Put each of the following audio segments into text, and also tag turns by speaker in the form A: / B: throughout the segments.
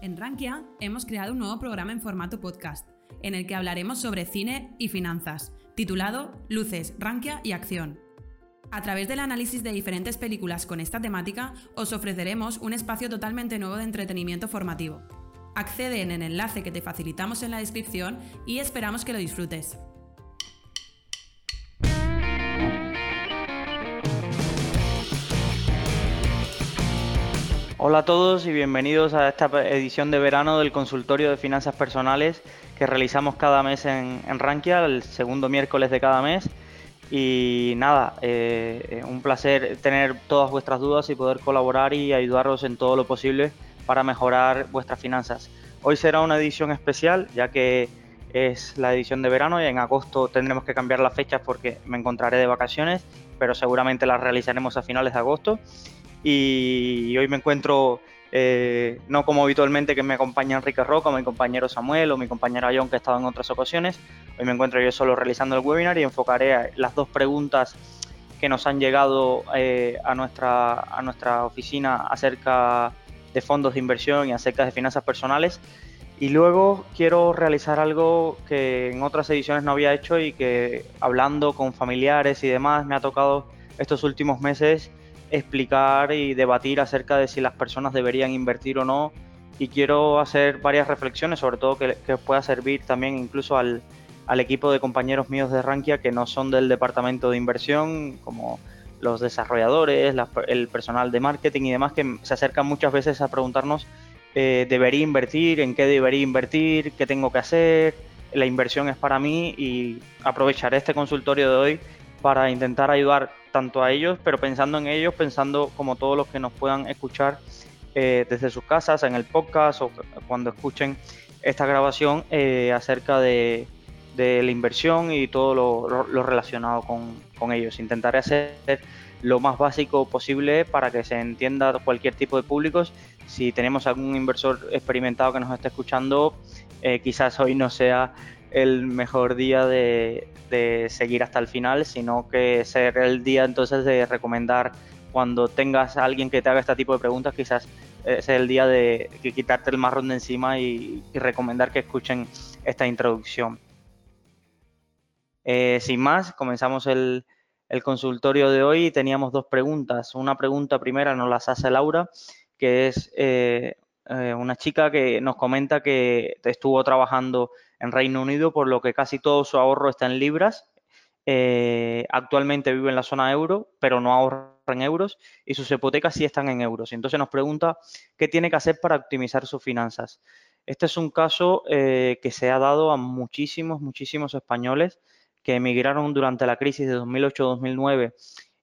A: En Rankia hemos creado un nuevo programa en formato podcast, en el que hablaremos sobre cine y finanzas, titulado Luces, Rankia y Acción. A través del análisis de diferentes películas con esta temática, os ofreceremos un espacio totalmente nuevo de entretenimiento formativo. Accede en el enlace que te facilitamos en la descripción y esperamos que lo disfrutes.
B: Hola a todos y bienvenidos a esta edición de verano del consultorio de finanzas personales que realizamos cada mes en, Rankia, el segundo miércoles de cada mes. Y nada, eh, un placer tener todas vuestras dudas y poder colaborar y ayudaros en todo lo posible para mejorar vuestras finanzas. Hoy será una edición especial ya que es la edición de verano y en agosto tendremos que cambiar las fechas porque me encontraré de vacaciones, pero seguramente las realizaremos a finales de agosto y hoy me encuentro eh, no como habitualmente que me acompaña Enrique Roca, mi compañero Samuel o mi compañera John que ha estado en otras ocasiones. Hoy me encuentro yo solo realizando el webinar y enfocaré las dos preguntas que nos han llegado eh, a, nuestra, a nuestra oficina acerca de fondos de inversión y acerca de finanzas personales. Y luego quiero realizar algo que en otras ediciones no había hecho y que hablando con familiares y demás me ha tocado estos últimos meses explicar y debatir acerca de si las personas deberían invertir o no. Y quiero hacer varias reflexiones, sobre todo que, pueda servir también incluso al, equipo de compañeros míos de Rankia que no son del departamento de inversión, como los desarrolladores, el personal de marketing y demás, que se acercan muchas veces a preguntarnos, eh, ¿debería invertir? ¿En qué debería invertir? ¿Qué tengo que hacer? La inversión es para mí y aprovecharé este consultorio de hoy para intentar ayudar tanto a ellos, pero pensando en ellos, pensando como todos los que nos puedan escuchar eh, desde sus casas, en el podcast o cuando escuchen esta grabación eh, acerca de, la inversión y todo lo, relacionado con, ellos. Intentaré hacer lo más básico posible para que se entienda cualquier tipo de públicos. Si tenemos algún inversor experimentado que nos esté escuchando, eh, quizás hoy no sea el mejor día de, seguir hasta el final, sino que ser el día entonces de recomendar cuando tengas alguien que te haga este tipo de preguntas, quizás es el día de, quitarte el marrón de encima y, recomendar que escuchen esta introducción. Eh, sin más, comenzamos el, consultorio de hoy y teníamos dos preguntas. Una pregunta primera nos las hace Laura, que es eh, eh, una chica que nos comenta que estuvo trabajando en Reino Unido, por lo que casi todo su ahorro está en libras. Eh, actualmente vive en la zona euro, pero no ahorra en euros y sus hipotecas sí están en euros. Entonces nos pregunta qué tiene que hacer para optimizar sus finanzas. Este es un caso eh, que se ha dado a muchísimos, muchísimos españoles que emigraron durante la crisis de 2008-2009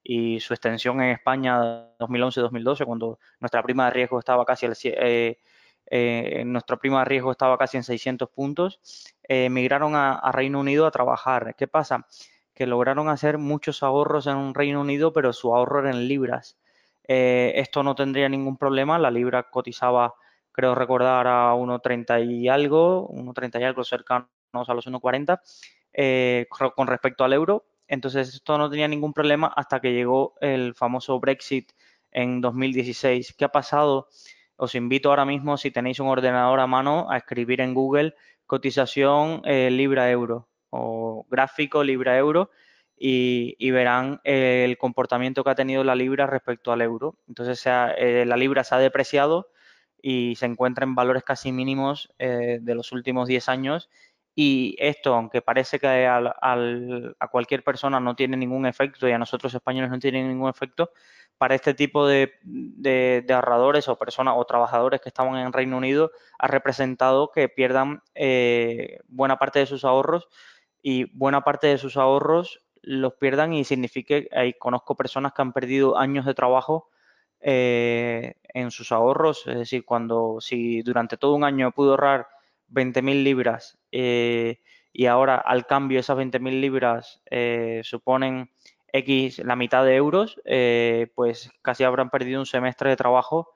B: y su extensión en España 2011-2012, cuando nuestra prima de riesgo estaba casi al, eh, eh, nuestra prima de riesgo estaba casi en 600 puntos, eh, emigraron a, Reino Unido a trabajar. ¿Qué pasa? Que lograron hacer muchos ahorros en Reino Unido, pero su ahorro era en libras. Eh, esto no tendría ningún problema, la libra cotizaba, creo recordar, a 1,30 y algo, 1,30 y algo cercanos a los 1,40 con respecto al euro. Entonces esto no tenía ningún problema hasta que llegó el famoso Brexit en 2016. ¿Qué ha pasado? Os invito ahora mismo, si tenéis un ordenador a mano, a escribir en Google cotización eh, libra-euro o gráfico libra-euro y, verán el comportamiento que ha tenido la libra respecto al euro. Entonces eh, la libra se ha depreciado y se encuentra en valores casi mínimos eh, de los últimos 10 años y esto, aunque parece que a cualquier persona no tiene ningún efecto y a nosotros españoles no tiene ningún efecto, para este tipo de, ahorradores o personas o trabajadores que estaban en Reino Unido ha representado que pierdan eh, buena parte de sus ahorros y buena parte de sus ahorros los pierdan y signifique, ahí conozco personas que han perdido años de trabajo eh, en sus ahorros, es decir, cuando si durante todo un año pudo ahorrar 20.000 libras eh, y ahora al cambio esas 20.000 libras suponen X, la mitad de euros, eh, pues casi habrán perdido un semestre de trabajo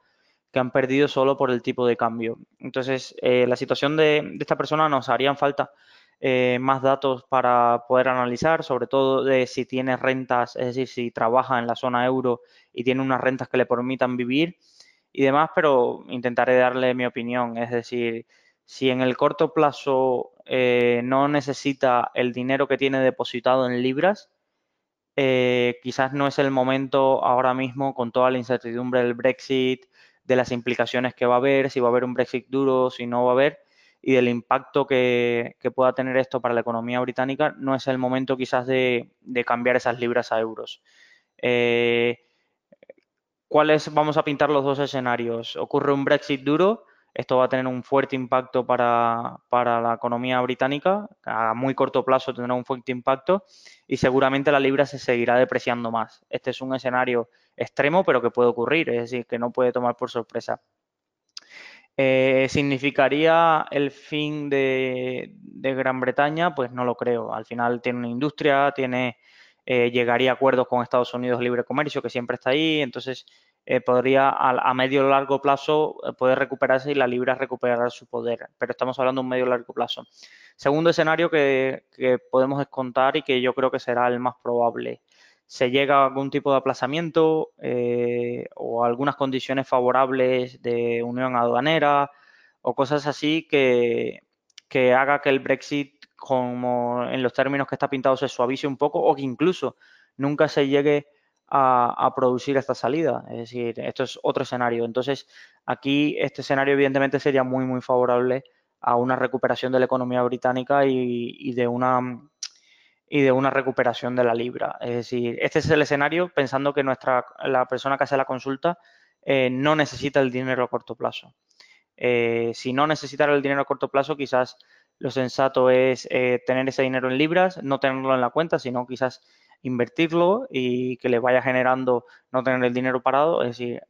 B: que han perdido solo por el tipo de cambio. Entonces, eh, la situación de, esta persona nos harían falta eh, más datos para poder analizar, sobre todo de si tiene rentas, es decir, si trabaja en la zona euro y tiene unas rentas que le permitan vivir. y demás, pero intentaré darle mi opinión. Es decir, si en el corto plazo eh, no necesita el dinero que tiene depositado en libras, eh, quizás no es el momento ahora mismo con toda la incertidumbre del Brexit, de las implicaciones que va a haber, si va a haber un Brexit duro, si no va a haber, y del impacto que, pueda tener esto para la economía británica, no es el momento quizás de, cambiar esas libras a euros. Eh, ¿Cuáles vamos a pintar los dos escenarios? Ocurre un Brexit duro, esto va a tener un fuerte impacto para, la economía británica, a muy corto plazo tendrá un fuerte impacto y seguramente la libra se seguirá depreciando más. Este es un escenario extremo, pero que puede ocurrir, es decir, que no puede tomar por sorpresa. Eh, ¿Significaría el fin de, Gran Bretaña? Pues no lo creo. Al final tiene una industria, tiene, eh, llegaría a acuerdos con Estados Unidos de libre comercio, que siempre está ahí, entonces eh, podría a, medio o largo plazo poder recuperarse y la libra recuperar su poder. Pero estamos hablando de un medio o largo plazo. Segundo escenario que, que podemos contar y que yo creo que será el más probable se llega a algún tipo de aplazamiento eh, o algunas condiciones favorables de unión aduanera o cosas así que, haga que el Brexit, como en los términos que está pintado, se suavice un poco o que incluso nunca se llegue a, producir esta salida. Es decir, esto es otro escenario. Entonces, aquí este escenario evidentemente sería muy, muy favorable a una recuperación de la economía británica y de una y de una recuperación de la libra. Es decir, este es el escenario pensando que nuestra, la persona que hace la consulta eh, no necesita el dinero a corto plazo. Eh, si no necesitara el dinero a corto plazo, quizás lo sensato es eh, tener ese dinero en libras, no tenerlo en la cuenta, sino quizás invertirlo y que le vaya generando no tener el dinero parado. Es decir,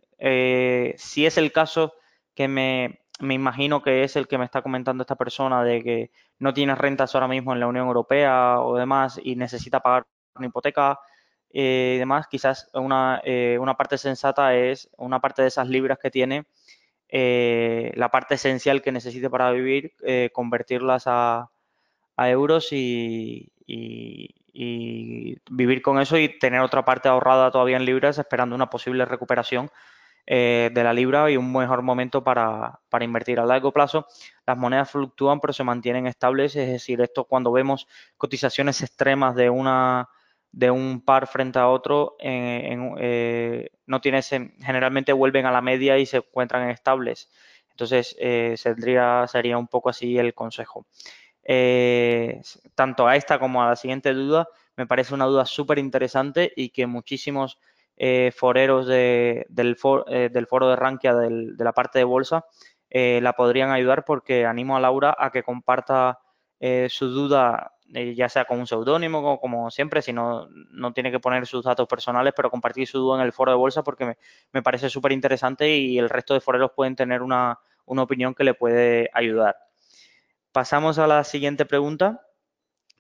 B: si es el caso que me, me imagino que es el que me está comentando esta persona de que no tiene rentas ahora mismo en la Unión Europea o demás y necesita pagar una hipoteca eh, y demás, quizás una, eh, una, parte sensata es una parte de esas libras que tiene, eh, la parte esencial que necesite para vivir, convertirlas a, euros y, y vivir con eso y tener otra parte ahorrada todavía en libras esperando una posible recuperación eh, de la libra y un mejor momento para, invertir. A largo plazo, las monedas fluctúan pero se mantienen estables, es decir, esto cuando vemos cotizaciones extremas de una de un par frente a otro, eh, no tiene generalmente vuelven a la media y se encuentran estables. Entonces, eh, sería un poco así el consejo. Tanto a esta como a la siguiente duda, me parece una duda súper interesante y que muchísimos eh, foreros del, eh, del, foro de Rankia de la parte de bolsa eh, la podrían ayudar porque animo a Laura a que comparta su duda, ya sea con un seudónimo, como, siempre, si no, no tiene que poner sus datos personales, pero compartir su duda en el foro de bolsa porque me, parece súper interesante y el resto de foreros pueden tener una, una opinión que le puede ayudar. Pasamos a la siguiente pregunta.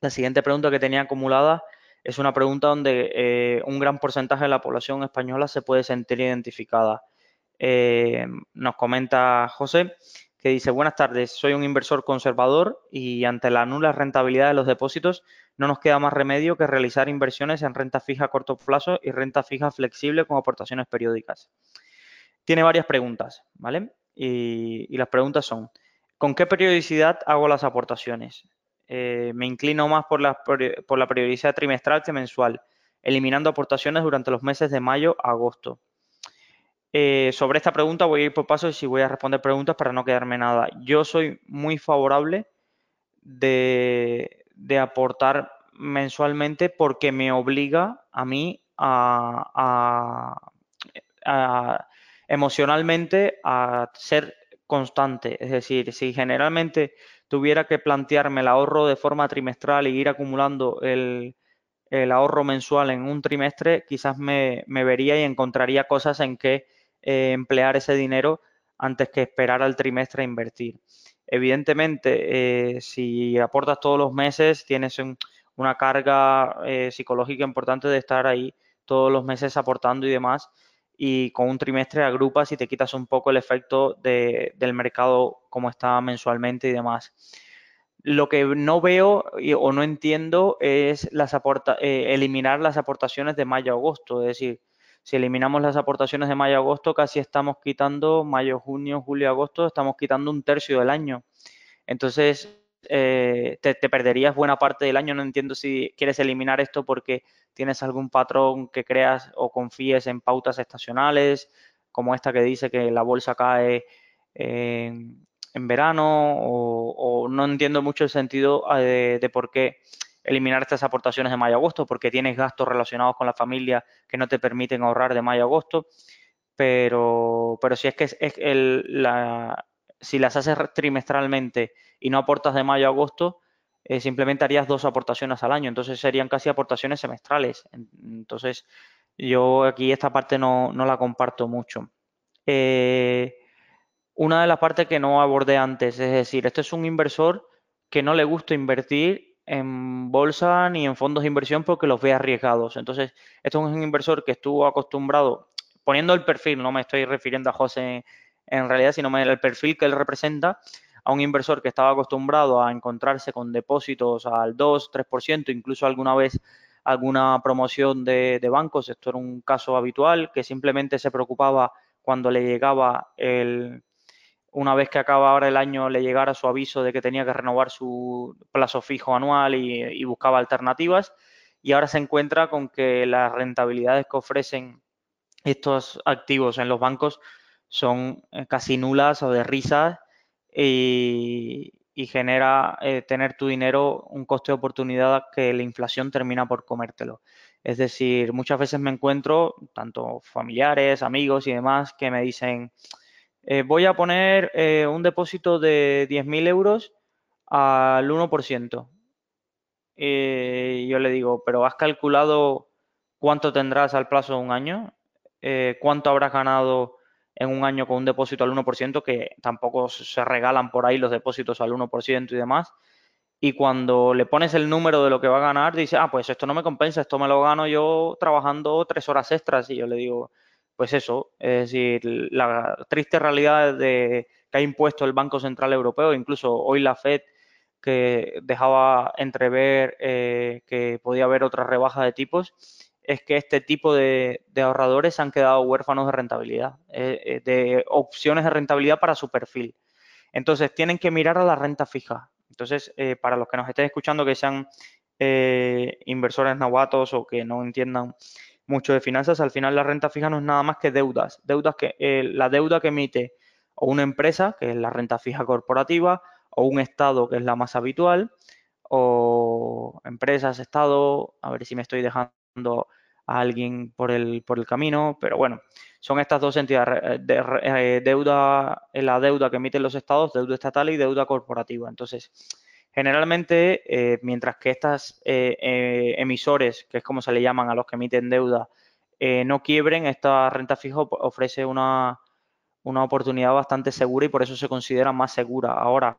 B: La siguiente pregunta que tenía acumulada es una pregunta donde eh, un gran porcentaje de la población española se puede sentir identificada. Eh, nos comenta José que dice, buenas tardes, soy un inversor conservador y ante la nula rentabilidad de los depósitos no nos queda más remedio que realizar inversiones en renta fija a corto plazo y renta fija flexible con aportaciones periódicas. Tiene varias preguntas, ¿vale? y las preguntas son, ¿con qué periodicidad hago las aportaciones? Eh, me inclino más por la, periodicidad trimestral que mensual, eliminando aportaciones durante los meses de mayo a agosto. Eh, sobre esta pregunta voy a ir por pasos y voy a responder preguntas para no quedarme nada. Yo soy muy favorable de, aportar mensualmente porque me obliga a mí a, emocionalmente a ser constante. Es decir, si generalmente tuviera que plantearme el ahorro de forma trimestral y ir acumulando el, ahorro mensual en un trimestre, quizás me, vería y encontraría cosas en que eh, emplear ese dinero antes que esperar al trimestre a invertir. Evidentemente, eh, si aportas todos los meses, tienes una carga eh, psicológica importante de estar ahí todos los meses aportando y demás y con un trimestre agrupas y te quitas un poco el efecto del mercado como está mensualmente y demás. Lo que no veo o no entiendo es eh, eliminar las aportaciones de mayo a agosto. Es decir, Si eliminamos las aportaciones de mayo-agosto, casi estamos quitando mayo, junio, julio, agosto, estamos quitando un tercio del año. Entonces, eh, te, perderías buena parte del año. No entiendo si quieres eliminar esto porque tienes algún patrón que creas o confíes en pautas estacionales, como esta que dice que la bolsa cae en, verano, o, no entiendo mucho el sentido eh, de, por qué eliminar estas aportaciones de mayo a agosto, porque tienes gastos relacionados con la familia que no te permiten ahorrar de mayo a agosto. Pero, pero si es que es, el, la, si las haces trimestralmente y no aportas de mayo a agosto, eh, simplemente harías dos aportaciones al año, entonces serían casi aportaciones semestrales. Entonces, yo aquí esta parte no, la comparto mucho. Eh, una de las partes que no abordé antes, es decir, este es un inversor que no le gusta invertir en bolsa ni en fondos de inversión porque los ve arriesgados. Entonces, esto es un inversor que estuvo acostumbrado, poniendo el perfil, no me estoy refiriendo a José en realidad, sino el perfil que él representa a un inversor que estaba acostumbrado a encontrarse con depósitos al 2, 3%, incluso alguna vez alguna promoción de, bancos, esto era un caso habitual, que simplemente se preocupaba cuando le llegaba el, una vez que acaba ahora el año, le llegara su aviso de que tenía que renovar su plazo fijo anual y buscaba alternativas. Y ahora se encuentra con que las rentabilidades que ofrecen estos activos en los bancos son eh, casi nulas o de risas y, genera eh, tener tu dinero un coste de oportunidad que la inflación termina por comértelo. Es decir, muchas veces me encuentro, tanto familiares, amigos y demás, que me dicen, eh, voy a poner un depósito de 10.000 euros al 1%. Y yo le digo, pero ¿has calculado cuánto tendrás al plazo de un año? ¿Cuánto habrás ganado? En un año con un depósito al 1%, que tampoco se regalan por ahí los depósitos al 1% y demás. Y cuando le pones el número de lo que va a ganar, dice, ah, pues esto no me compensa, esto me lo gano yo trabajando tres horas extras. Y yo le digo, pues eso, es decir, la triste realidad de que ha impuesto el Banco Central Europeo, incluso hoy la Fed, que dejaba entrever eh, que podía haber otra rebaja de tipos, es que este tipo de, ahorradores han quedado huérfanos de rentabilidad, eh, eh, de opciones de rentabilidad para su perfil. Entonces, tienen que mirar a la renta fija. Entonces, eh, para los que nos estén escuchando que sean inversores novatos o que no entiendan mucho de finanzas, al final la renta fija no es nada más que deudas. Deudas que la deuda que emite o una empresa, que es la renta fija corporativa, o un Estado, que es la más habitual, o empresas, Estado, a ver si me estoy dejando a alguien por el, por el camino, pero bueno, son estas dos entidades, de, eh, deuda, eh, la deuda que emiten los estados, deuda estatal y deuda corporativa. Entonces, generalmente, eh, mientras que estas emisores, que es como se le llaman a los que emiten deuda, no quiebren, esta renta fija ofrece una, una oportunidad bastante segura y por eso se considera más segura. Ahora,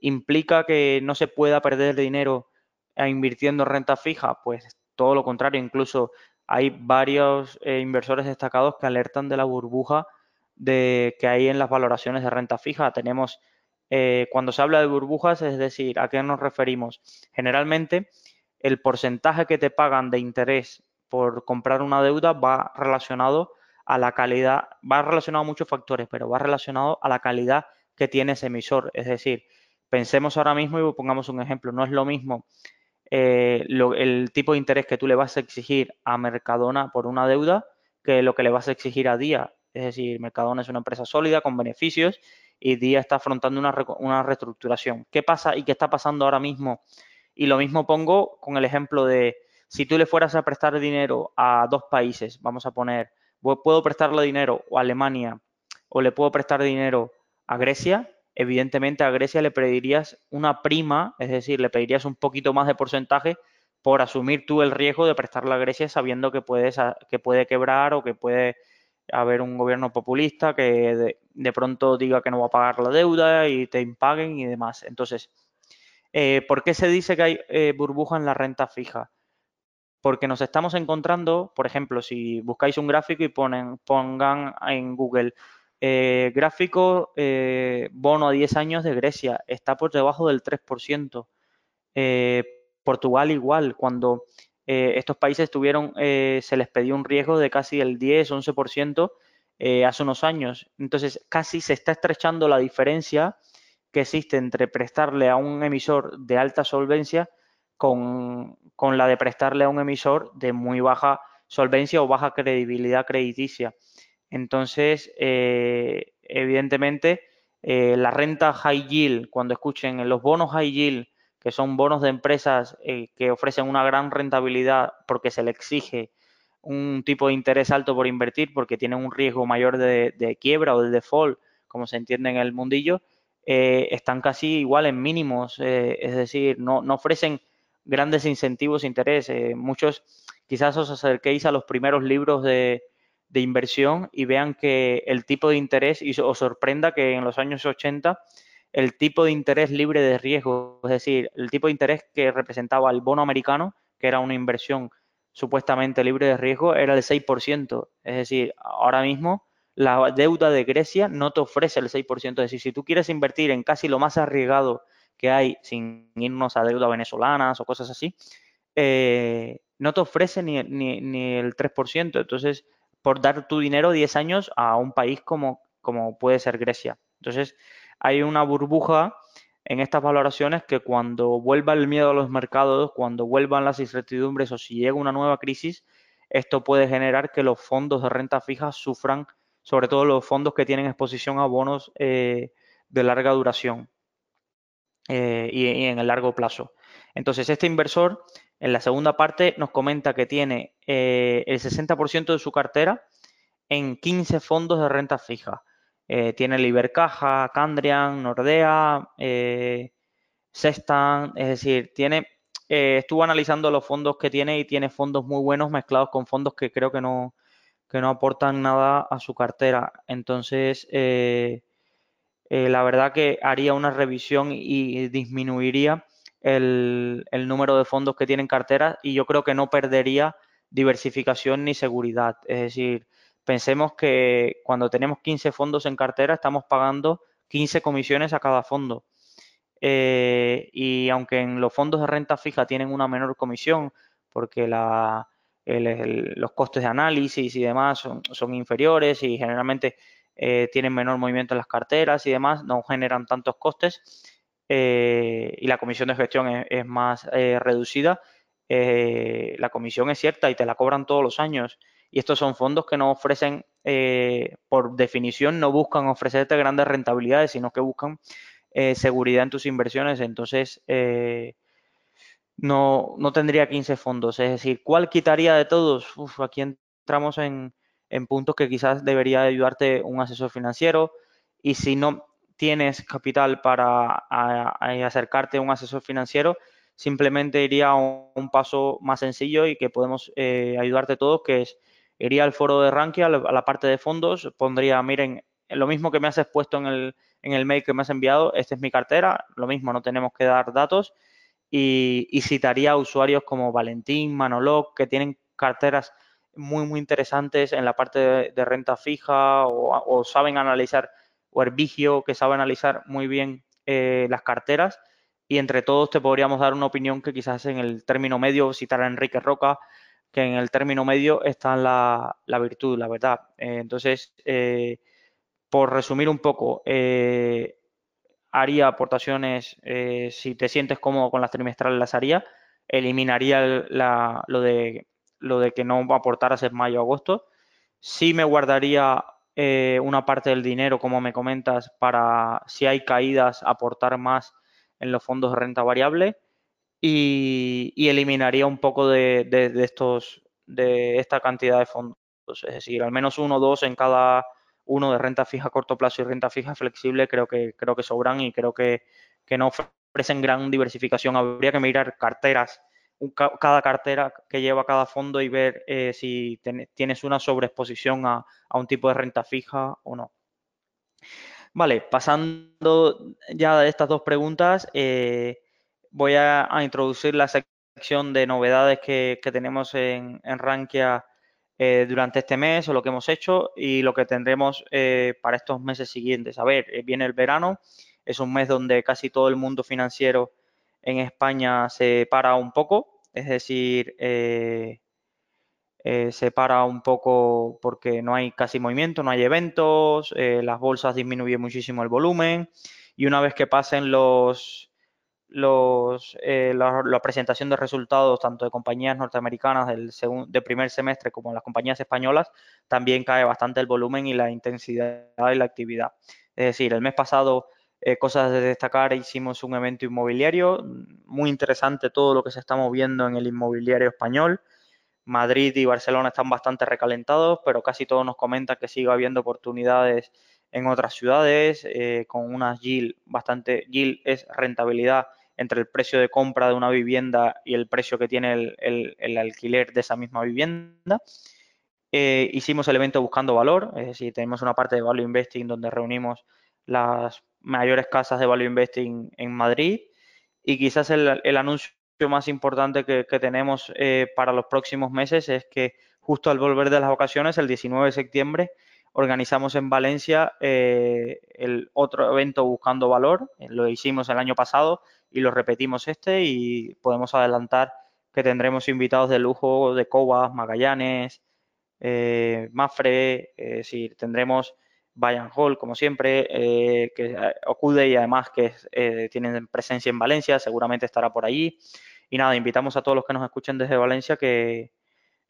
B: ¿implica que no se pueda perder dinero invirtiendo en renta fija? Pues todo lo contrario, incluso hay varios eh, inversores destacados que alertan de la burbuja de, que hay en las valoraciones de renta fija. Tenemos, eh, cuando se habla de burbujas, es decir, ¿a qué nos referimos? Generalmente, el porcentaje que te pagan de interés por comprar una deuda va relacionado a la calidad, va relacionado a muchos factores, pero va relacionado a la calidad que tiene ese emisor. Es decir, pensemos ahora mismo y pongamos un ejemplo, no es lo mismo eh, el tipo de interés que tú le vas a exigir a Mercadona por una deuda que lo que le vas a exigir a Día. Es decir, Mercadona es una empresa sólida con beneficios y Día está afrontando una, una reestructuración. ¿Qué pasa y qué está pasando ahora mismo? Y lo mismo pongo con el ejemplo de si tú le fueras a prestar dinero a dos países, vamos a poner, puedo prestarle dinero a Alemania o le puedo prestar dinero a Grecia, evidentemente a Grecia le pedirías una prima, es decir, le pedirías un poquito más de porcentaje por asumir tú el riesgo de prestarle a Grecia sabiendo que, que puede quebrar o que puede haber un gobierno populista que de, pronto diga que no va a pagar la deuda y te impaguen y demás. Entonces, eh, ¿por qué se dice que hay eh, burbuja en la renta fija? Porque nos estamos encontrando, por ejemplo, si buscáis un gráfico y ponen, pongan en Google eh, gráfico, eh, bono a 10 años de Grecia, está por debajo del 3%. Eh, Portugal igual, cuando estos países tuvieron, se les pidió un riesgo de casi el 10-11% hace unos años. Entonces, casi se está estrechando la diferencia que existe entre prestarle a un emisor de alta solvencia con, la de prestarle a un emisor de muy baja solvencia o baja credibilidad crediticia. Entonces, eh, evidentemente, eh, la renta high yield, cuando escuchen los bonos high yield, que son bonos de empresas eh, que ofrecen una gran rentabilidad porque se le exige un tipo de interés alto por invertir porque tienen un riesgo mayor de, quiebra o de default, como se entiende en el mundillo, están casi igual en mínimos, es decir, no, ofrecen grandes incentivos de interés. Muchos quizás os acerquéis a los primeros libros de, inversión y vean que el tipo de interés, y os sorprenda que en los años 80 el tipo de interés libre de riesgo, es decir, el tipo de interés que representaba el bono americano, que era una inversión supuestamente libre de riesgo, era el 6%. Es decir, ahora mismo la deuda de Grecia no te ofrece el 6%. Es decir, si tú quieres invertir en casi lo más arriesgado que hay, sin irnos a deuda venezolanas o cosas así, eh, no te ofrece ni, el 3%. Entonces, por dar tu dinero 10 años a un país como, como puede ser Grecia. Entonces, hay una burbuja en estas valoraciones que cuando vuelva el miedo a los mercados, cuando vuelvan las incertidumbres o si llega una nueva crisis, esto puede generar que los fondos de renta fija sufran sobre todo los fondos que tienen exposición a bonos eh, de larga duración eh, y, en el largo plazo. Entonces, este inversor en la segunda parte nos comenta que tiene eh, el 60% de su cartera en 15 fondos de renta fija. tiene Libercaja, Candrian, Nordea, Sestan, es decir, tiene, estuvo analizando los fondos que tiene y tiene fondos muy buenos mezclados con fondos que creo que no, que no aportan nada a su cartera. Entonces, eh, eh, la verdad que haría una revisión y disminuiría el, número de fondos que tienen cartera y yo creo que no perdería diversificación ni seguridad. Es decir, pensemos que cuando tenemos 15 fondos en cartera estamos pagando 15 comisiones a cada fondo. Eh, y aunque en los fondos de renta fija tienen una menor comisión, porque los costes de análisis y demás son, inferiores y generalmente eh, tienen menor movimiento en las carteras y demás, no generan tantos costes eh, y la comisión de gestión es, más eh, reducida. la comisión es cierta y te la cobran todos los años. Y estos son fondos que no ofrecen, por definición, no buscan ofrecerte grandes rentabilidades, sino que buscan seguridad en tus inversiones. Entonces, no, no tendría 15 fondos. Es decir, ¿cuál quitaría de todos? aquí entramos en, puntos que quizás debería ayudarte un asesor financiero y si no tienes capital para acercarte a un asesor financiero, simplemente iría a un, paso más sencillo y que podemos eh, ayudarte todos, que es iría al foro de Rankia, a la parte de fondos, pondría, miren, lo mismo que me has expuesto en el, en el mail que me has enviado, esta es mi cartera, lo mismo, no tenemos que dar datos y, citaría a usuarios como Valentín, Manolog, que tienen carteras muy, muy interesantes en la parte de, renta fija o, saben analizar, o Herbigio, que sabe analizar muy bien eh, las carteras. Y entre todos te podríamos dar una opinión que quizás en el término medio, citar a Enrique Roca, que en el término medio está la, la virtud, la verdad. Eh, entonces, eh, por resumir un poco, haría aportaciones, si te sientes cómodo con las trimestrales, las haría. Eliminaría lo, de, lo de que no aportaras en mayo o agosto. Sí me guardaría eh, una parte del dinero, como me comentas, para si hay caídas, aportar más en los fondos de renta variable. Y, eliminaría un poco de, estos, de esta cantidad de fondos. Es decir, al menos uno o dos en cada uno de renta fija a corto plazo y renta fija flexible creo que, creo que sobran y creo que, no ofrecen gran diversificación. Habría que mirar carteras, cada cartera que lleva cada fondo y ver eh, si tienes una sobreexposición a, un tipo de renta fija o no. Vale, pasando ya de estas dos preguntas, eh, voy a, introducir la sección de novedades que, tenemos en, en Rankia eh, durante este mes o lo que hemos hecho y lo que tendremos para estos meses siguientes. A ver, viene el verano, es un mes donde casi todo el mundo financiero en España se para un poco, es decir, eh, eh, se para un poco porque no hay casi movimiento, no hay eventos, las bolsas disminuyen muchísimo el volumen y una vez que pasen los, los, la, presentación de resultados tanto de compañías norteamericanas del de primer semestre como las compañías españolas, también cae bastante el volumen y la intensidad y la actividad. Es decir, el mes pasado eh, cosas de destacar, hicimos un evento inmobiliario, muy interesante todo lo que se está moviendo en el inmobiliario español. Madrid y Barcelona están bastante recalentados, pero casi todos nos comentan que sigue habiendo oportunidades en otras ciudades, eh, con una yield bastante, yield es rentabilidad entre el precio de compra de una vivienda y el precio que tiene el, alquiler de esa misma vivienda. Eh, hicimos el evento buscando valor, es decir, tenemos una parte de Value Investing donde reunimos las mayores casas de value investing en Madrid y quizás el, anuncio más importante que, tenemos eh, para los próximos meses es que justo al volver de las vacaciones, el 19 de septiembre, organizamos en Valencia eh, el otro evento Buscando Valor. Lo hicimos el año pasado y lo repetimos este y podemos adelantar que tendremos invitados de lujo de Cobas, Magallanes, eh, Mafre, es decir, tendremos Bayern Hall, como siempre, eh, que eh, acude y además que eh, tienen presencia en Valencia, seguramente estará por allí. Y nada, invitamos a todos los que nos escuchen desde Valencia que,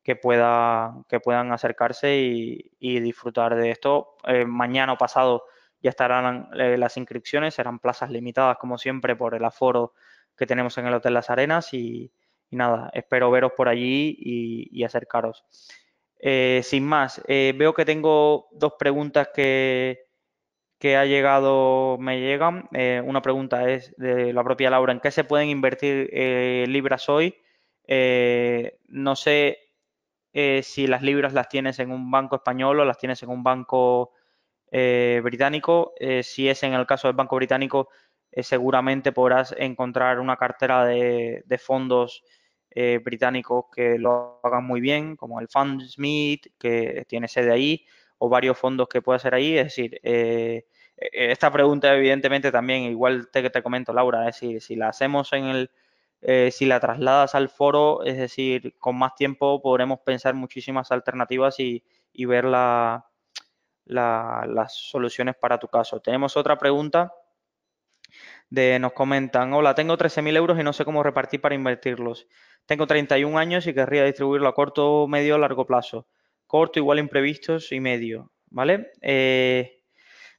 B: que, pueda, que puedan acercarse y, disfrutar de esto. mañana o pasado ya estarán las inscripciones, serán plazas limitadas, como siempre, por el aforo que tenemos en el Hotel Las Arenas. Y, nada, espero veros por allí y acercaros. Eh, sin más, eh, veo que tengo dos preguntas que, que ha llegado, me llegan. Eh, una pregunta es de la propia Laura, ¿en qué se pueden invertir libras hoy? no sé si las libras las tienes en un banco español o las tienes en un banco británico. si es en el caso del banco británico, seguramente podrás encontrar una cartera de, de fondos eh, británicos que lo hagan muy bien, como el Fundsmith, que tiene sede ahí, o varios fondos que puede ser ahí. Es decir, eh, e-, esta pregunta evidentemente también, igual te, te comento Laura, es decir, si la hacemos en el, eh, si la trasladas al foro, es decir, con más tiempo podremos pensar muchísimas alternativas y, ver las soluciones para tu caso. Tenemos otra pregunta de nos comentan, hola, tengo 13.000 euros y no sé cómo repartir para invertirlos. Tengo 31 años y querría distribuirlo a corto, medio largo plazo. Corto igual imprevistos y medio, ¿vale? Eh,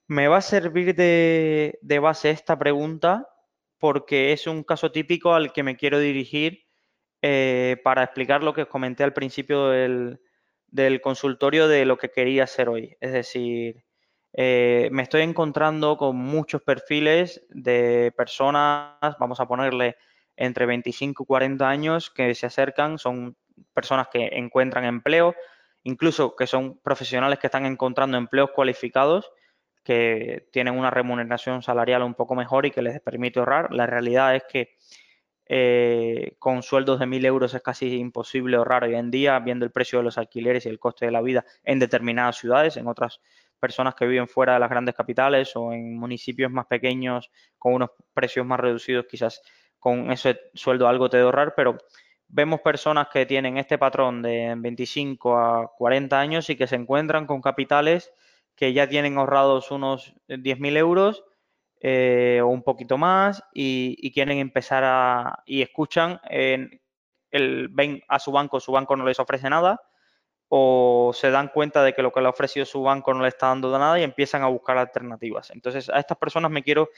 B: me va a servir de, base esta pregunta porque es un caso típico al que me quiero dirigir eh, para explicar lo que os comenté al principio del, consultorio de lo que quería hacer hoy. Es decir, eh, me estoy encontrando con muchos perfiles de personas, vamos a ponerle entre 25 y 40 años que se acercan, son personas que encuentran empleo, incluso que son profesionales que están encontrando empleos cualificados, que tienen una remuneración salarial un poco mejor y que les permite ahorrar. La realidad es que eh, con sueldos de 1.000 euros es casi imposible ahorrar hoy en día, viendo el precio de los alquileres y el coste de la vida en determinadas ciudades, en otras personas que viven fuera de las grandes capitales o en municipios más pequeños con unos precios más reducidos quizás con ese sueldo algo te de ahorrar, pero vemos personas que tienen este patrón de 25 a 40 años y que se encuentran con capitales que ya tienen ahorrados unos 10.000 euros eh, o un poquito más y, quieren empezar a y escuchan el, ven a su banco, su banco no les ofrece nada o se dan cuenta de que lo que le ha ofrecido su banco no le está dando nada y empiezan a buscar alternativas. Entonces, a estas personas me quiero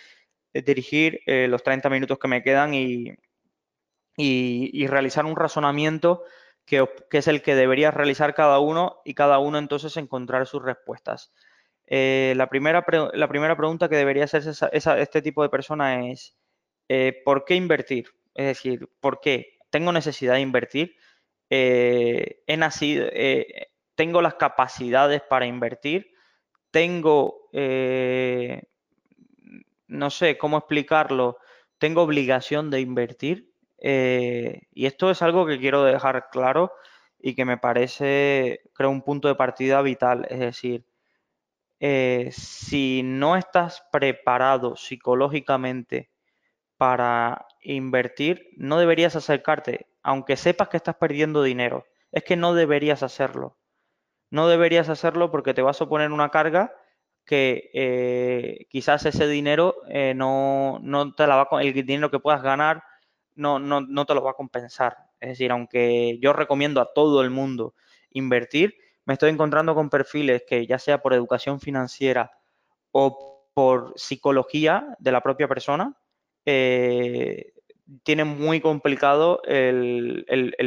B: dirigir eh, los 30 minutos que me quedan y, y, realizar un razonamiento que, es el que debería realizar cada uno y cada uno entonces encontrar sus respuestas. Eh, la, primera la primera pregunta que debería hacerse este tipo de persona es, eh, ¿por qué invertir? Es decir, ¿por qué? ¿Tengo necesidad de invertir? He nacido, tengo las capacidades para invertir, tengo no sé cómo explicarlo, tengo obligación de invertir. Eh, y esto es algo que quiero dejar claro y que me parece, creo, un punto de partida vital. Es decir, eh, si no estás preparado psicológicamente para invertir, no deberías acercarte aunque sepas que estás perdiendo dinero, es que no deberías hacerlo. No deberías hacerlo porque te vas a poner una carga que eh, quizás ese dinero eh, no, no, te la va a, el dinero que puedas ganar no, no, no te lo va a compensar. Es decir, aunque yo recomiendo a todo el mundo invertir, me estoy encontrando con perfiles que ya sea por educación financiera o por psicología de la propia persona, eh, tienen muy complicado el,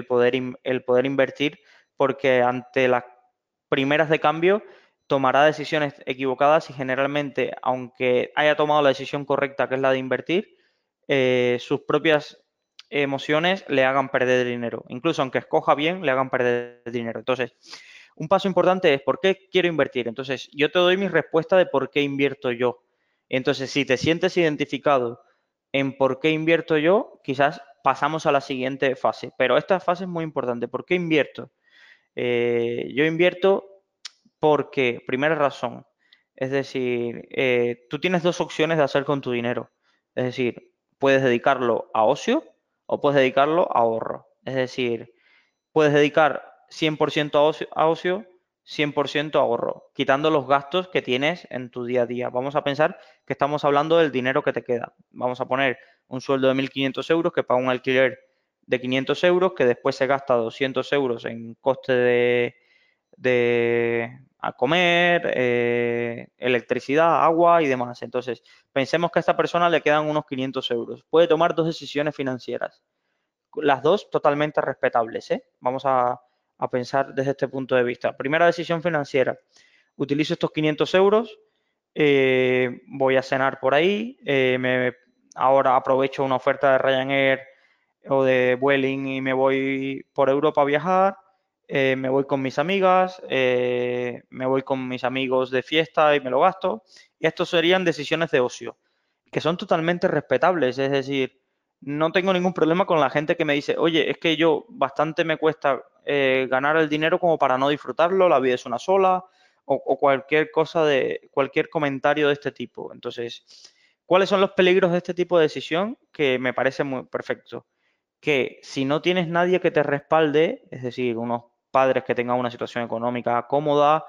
B: poder, el poder invertir porque ante las primeras de cambio tomará decisiones equivocadas y generalmente, aunque haya tomado la decisión correcta, que es la de invertir, eh, sus propias emociones le hagan perder dinero. Incluso aunque escoja bien, le hagan perder dinero. Entonces, un paso importante es ¿por qué quiero invertir? Entonces, yo te doy mi respuesta de por qué invierto yo. Entonces, si te sientes identificado en por qué invierto yo, quizás pasamos a la siguiente fase. Pero esta fase es muy importante. ¿Por qué invierto? Eh, yo invierto porque, primera razón, es decir, eh, tú tienes dos opciones de hacer con tu dinero. Es decir, puedes dedicarlo a ocio o puedes dedicarlo a ahorro. Es decir, puedes dedicar 100% a a ocio 100% ahorro, quitando los gastos que tienes en tu día a día. Vamos a pensar que estamos hablando del dinero que te queda. Vamos a poner un sueldo de 1.500 euros que paga un alquiler de 500 euros, que después se gasta 200 euros en coste de, de a comer, eh, electricidad, agua y demás. Entonces, pensemos que a esta persona le quedan unos 500 euros. Puede tomar dos decisiones financieras. Las dos totalmente respetables. ¿eh? Vamos a, a pensar desde este punto de vista. Primera decisión financiera. Utilizo estos 500 euros, eh, voy a cenar por ahí, eh, ahora aprovecho una oferta de Ryanair o de Vueling y me voy por Europa a viajar, eh, me voy con mis amigas, me voy con mis amigos de fiesta y me lo gasto. Estos serían decisiones de ocio, que son totalmente respetables, es decir, no tengo ningún problema con la gente que me dice, oye, es que yo bastante me cuesta eh, ganar el dinero como para no disfrutarlo, la vida es una sola, o, cualquier cosa de, cualquier comentario de este tipo. Entonces, ¿cuáles son los peligros de este tipo de decisión? Que me parece muy perfecto. Que si no tienes nadie que te respalde, es decir, unos padres que tengan una situación económica cómoda,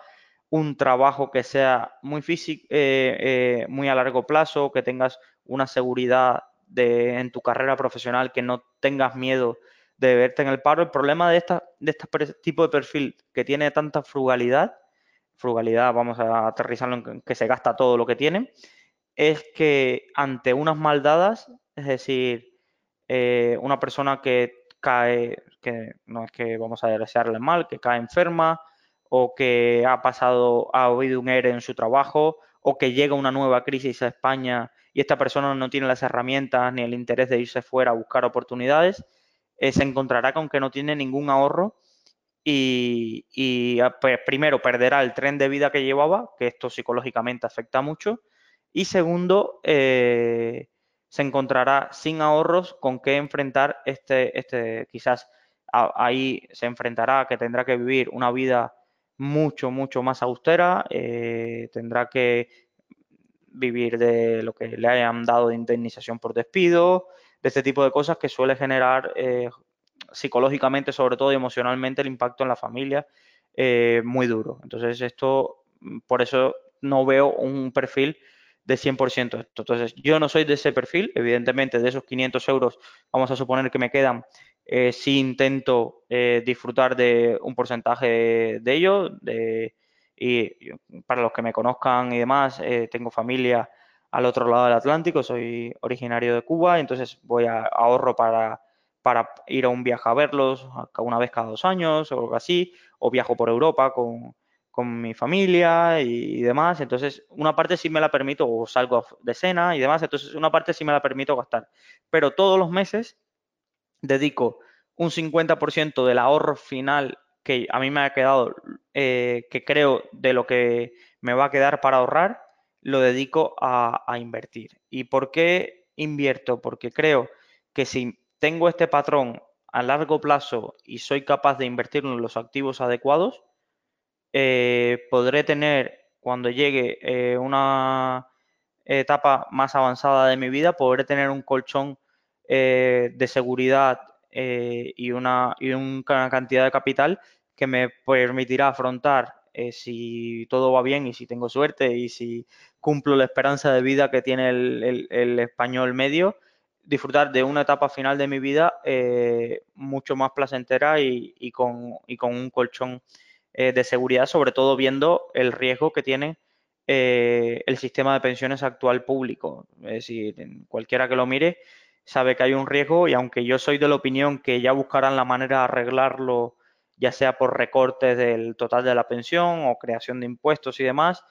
B: un trabajo que sea muy físico, eh, eh, muy a largo plazo, que tengas una seguridad de, en tu carrera profesional, que no tengas miedo de verte en el paro. El problema de, esta, de este tipo de perfil que tiene tanta frugalidad, frugalidad, vamos a aterrizarlo en que se gasta todo lo que tiene, es que ante unas maldadas, es decir, eh, una persona que cae, que no es que vamos a desearle mal, que cae enferma o que ha pasado, ha oído un ERE en su trabajo o que llega una nueva crisis a España y esta persona no tiene las herramientas ni el interés de irse fuera a buscar oportunidades, eh, se encontrará con que no tiene ningún ahorro y, ah, pues, primero perderá el tren de vida que llevaba, que esto psicológicamente afecta mucho, y segundo, eh, se encontrará sin ahorros con qué enfrentar este, este quizás ahí se enfrentará que tendrá que vivir una vida mucho, mucho más austera, eh, tendrá que vivir de lo que le hayan dado de indemnización por despido, de este tipo de cosas que suele generar eh, psicológicamente, sobre todo y emocionalmente, el impacto en la familia eh, muy duro. Entonces, esto, por eso no veo un perfil de 100% esto. Entonces, yo no soy de ese perfil, evidentemente, de esos 500 euros, vamos a suponer que me quedan, eh, si intento disfrutar de un porcentaje de ello, de, y para los que me conozcan y demás, eh, tengo familia al otro lado del Atlántico, soy originario de Cuba, entonces voy a ahorro para, para ir a un viaje a verlos una vez cada dos años o algo así, o viajo por Europa con, con mi familia y, demás, entonces una parte sí me la permito, o salgo de cena y demás, entonces una parte sí me la permito gastar, pero todos los meses dedico un 50% del ahorro final que a mí me ha quedado, eh, que creo de lo que me va a quedar para ahorrar, lo dedico a, invertir. ¿Y por qué invierto? Porque creo que si tengo este patrón a largo plazo y soy capaz de invertir en los activos adecuados, eh, podré tener, cuando llegue eh, una etapa más avanzada de mi vida, podré tener un colchón de seguridad y, una, y una cantidad de capital que me permitirá afrontar si todo va bien y si tengo suerte y si cumplo la esperanza de vida que tiene el español medio, disfrutar de una etapa final de mi vida eh, mucho más placentera y, con, un colchón eh, de seguridad, sobre todo viendo el riesgo que tiene eh, el sistema de pensiones actual público. Es decir, cualquiera que lo mire sabe que hay un riesgo y aunque yo soy de la opinión que ya buscarán la manera de arreglarlo, ya sea por recortes del total de la pensión o creación de impuestos y demás,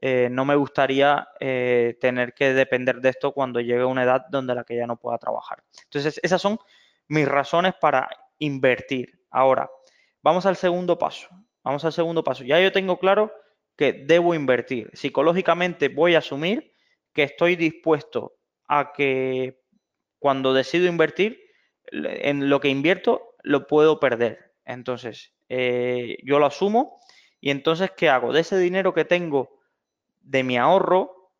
B: eh, no me gustaría eh, tener que depender de esto cuando llegue a una edad donde la que ya no pueda trabajar. Entonces, esas son mis razones para invertir. Ahora, vamos al segundo paso. Vamos al segundo paso. Ya yo tengo claro que debo invertir. Psicológicamente voy a asumir que estoy dispuesto a que cuando decido invertir, en lo que invierto lo puedo perder. Entonces, eh, yo lo asumo y entonces, ¿qué hago? De ese dinero que tengo de mi ahorro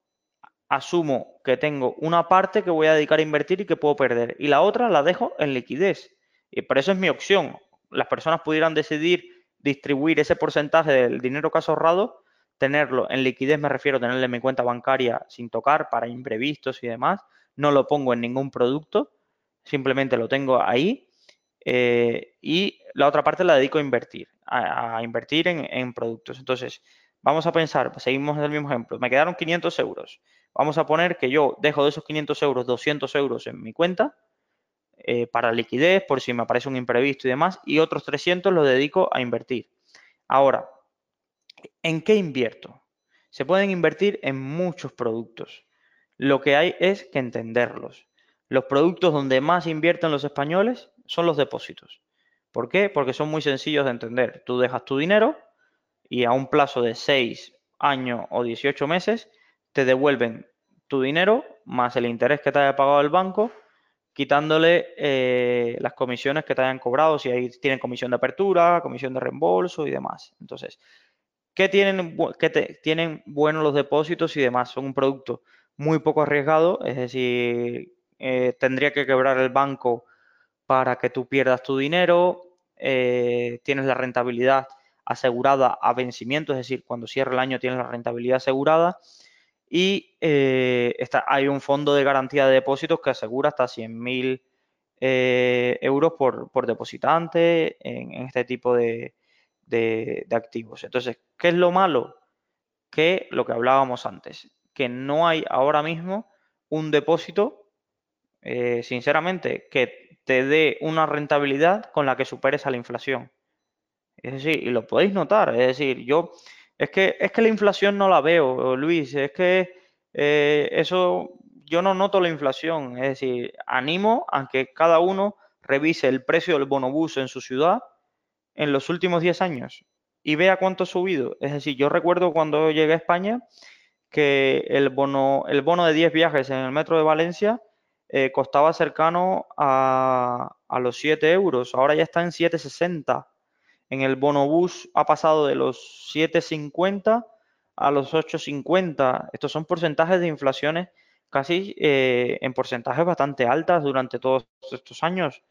B: asumo que tengo una parte que voy a dedicar a invertir y que puedo perder y la otra la dejo en liquidez. Y por eso es mi opción. Las personas pudieran decidir distribuir ese porcentaje del dinero que has ahorrado, tenerlo en liquidez, me refiero a tenerlo en mi cuenta bancaria sin tocar para imprevistos y demás. No lo pongo en ningún producto, simplemente lo tengo ahí eh, y la otra parte la dedico a invertir, a, invertir en, productos. Entonces, Vamos a pensar, seguimos el mismo ejemplo, me quedaron 500 euros. Vamos a poner que yo dejo de esos 500 euros 200 euros en mi cuenta eh, para liquidez, por si me aparece un imprevisto y demás, y otros 300 los dedico a invertir. Ahora, ¿en qué invierto? Se pueden invertir en muchos productos. Lo que hay es que entenderlos. Los productos donde más invierten los españoles son los depósitos. ¿Por qué? Porque son muy sencillos de entender. Tú dejas tu dinero, y a un plazo de 6 años o 18 meses te devuelven tu dinero más el interés que te haya pagado el banco, quitándole eh, las comisiones que te hayan cobrado, si ahí tienen comisión de apertura, comisión de reembolso y demás. Entonces, ¿qué tienen, qué tienen buenos los depósitos y demás? Son un producto muy poco arriesgado, es decir, eh, tendría que quebrar el banco para que tú pierdas tu dinero, eh, tienes la rentabilidad asegurada a vencimiento, es decir, cuando cierra el año tienes la rentabilidad asegurada. Y eh, hay un fondo de garantía de depósitos que asegura hasta 100.000 eh, euros por, depositante en, este tipo de, activos. Entonces, ¿qué es lo malo? Que lo que hablábamos antes, que no hay ahora mismo un depósito, eh, sinceramente, que te dé una rentabilidad con la que superes a la inflación. Es decir, y lo podéis notar, es decir, yo, es que, es que la inflación no la veo, Luis, es que eh, eso, yo no noto la inflación, es decir, animo a que cada uno revise el precio del bonobús en su ciudad en los últimos 10 años y vea cuánto ha subido. Es decir, yo recuerdo cuando llegué a España que el bono, el bono de 10 viajes en el metro de Valencia eh, costaba cercano a, a los 7 euros, ahora ya está en 7,60 en el bonobús ha pasado de los 7,50 a los 8,50. Estos son porcentajes de inflaciones casi eh, en porcentajes bastante altas durante todos estos años.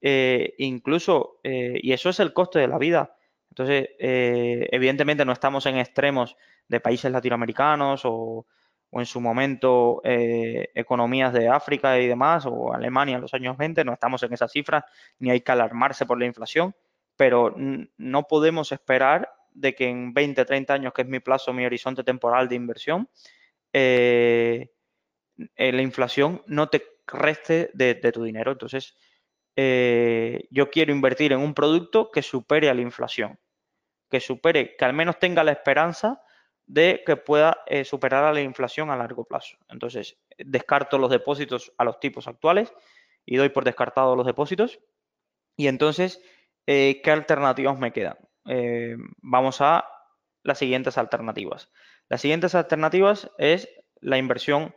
B: Eh, incluso, y eso es el coste de la vida. Entonces, evidentemente no estamos en extremos de países latinoamericanos o, en su momento economías de África y demás, o Alemania en los años 20, no estamos en esas cifras, ni hay que alarmarse por la inflación pero no podemos esperar de que en 20, 30 años, que es mi plazo, mi horizonte temporal de inversión, eh, eh, la inflación no te reste de, tu dinero. Entonces, eh, yo quiero invertir en un producto que supere a la inflación, que supere, que al menos tenga la esperanza de que pueda superar a la inflación a largo plazo. Entonces, descarto los depósitos a los tipos actuales y doy por descartado los depósitos. Y entonces eh, ¿qué alternativas me quedan? Eh, vamos a las siguientes alternativas. Las siguientes alternativas es la inversión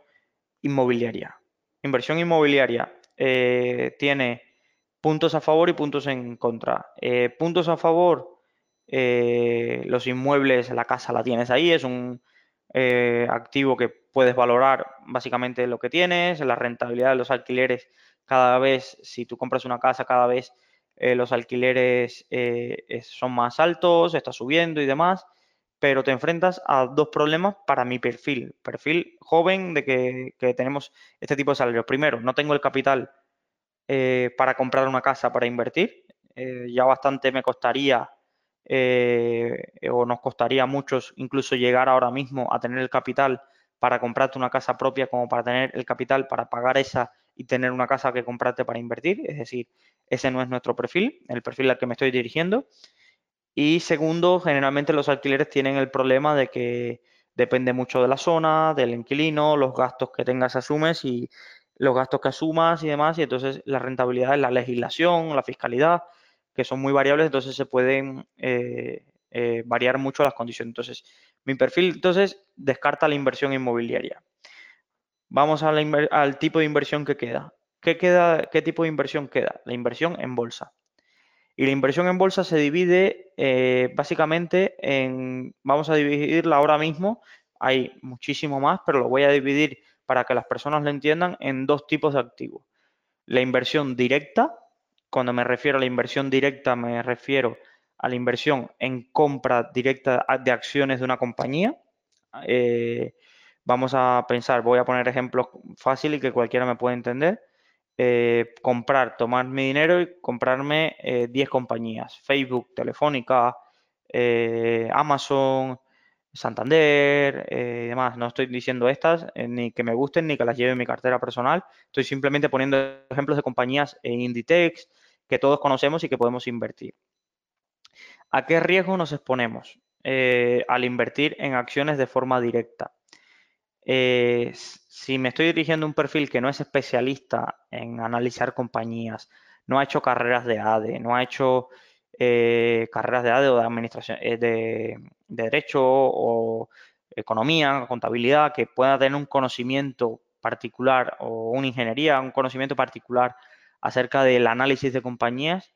B: inmobiliaria. Inversión inmobiliaria eh, tiene puntos a favor y puntos en contra. puntos a favor, los inmuebles, la casa la tienes ahí, es un activo que puedes valorar básicamente lo que tienes, la rentabilidad de los alquileres cada vez, si tú compras una casa, cada vez eh, los alquileres eh, son más altos, está subiendo y demás, pero te enfrentas a dos problemas para mi perfil. Perfil joven de que, tenemos este tipo de salarios. Primero, no tengo el capital eh, para comprar una casa, para invertir. ya bastante me costaría o nos costaría a muchos incluso llegar ahora mismo a tener el capital para comprarte una casa propia como para tener el capital para pagar esa y tener una casa que comprarte para invertir. Es decir, ese no es nuestro perfil, el perfil al que me estoy dirigiendo. Y segundo, generalmente los alquileres tienen el problema de que depende mucho de la zona, del inquilino, los gastos que tengas asumes y los gastos que asumas y demás. Y entonces la rentabilidad es la legislación, la fiscalidad, que son muy variables, entonces se pueden eh, eh, variar mucho las condiciones. Entonces, mi perfil entonces descarta la inversión inmobiliaria. Vamos al tipo de inversión que queda. ¿Qué, queda. ¿Qué tipo de inversión queda? La inversión en bolsa. Y la inversión en bolsa se divide eh, básicamente en, vamos a dividirla ahora mismo, hay muchísimo más, pero lo voy a dividir para que las personas lo entiendan en dos tipos de activos. La inversión directa, cuando me refiero a la inversión directa me refiero a la inversión en compra directa de acciones de una compañía. Eh, vamos a pensar, voy a poner ejemplos fáciles y que cualquiera me pueda entender. Eh, comprar, tomar mi dinero y comprarme 10 eh, compañías. Facebook, Telefónica, Amazon, Santander y demás. No estoy diciendo estas ni que me gusten ni que las lleve en mi cartera personal. Estoy simplemente poniendo ejemplos de compañías en Inditex que todos conocemos y que podemos invertir. ¿A qué riesgo nos exponemos eh, al invertir en acciones de forma directa? Eh, si me estoy dirigiendo a un perfil que no es especialista en analizar compañías, no ha hecho carreras de ADE, no ha hecho eh, carreras de ADE o de administración, de, de, derecho o economía, contabilidad, que pueda tener un conocimiento particular o una ingeniería, un conocimiento particular acerca del análisis de compañías,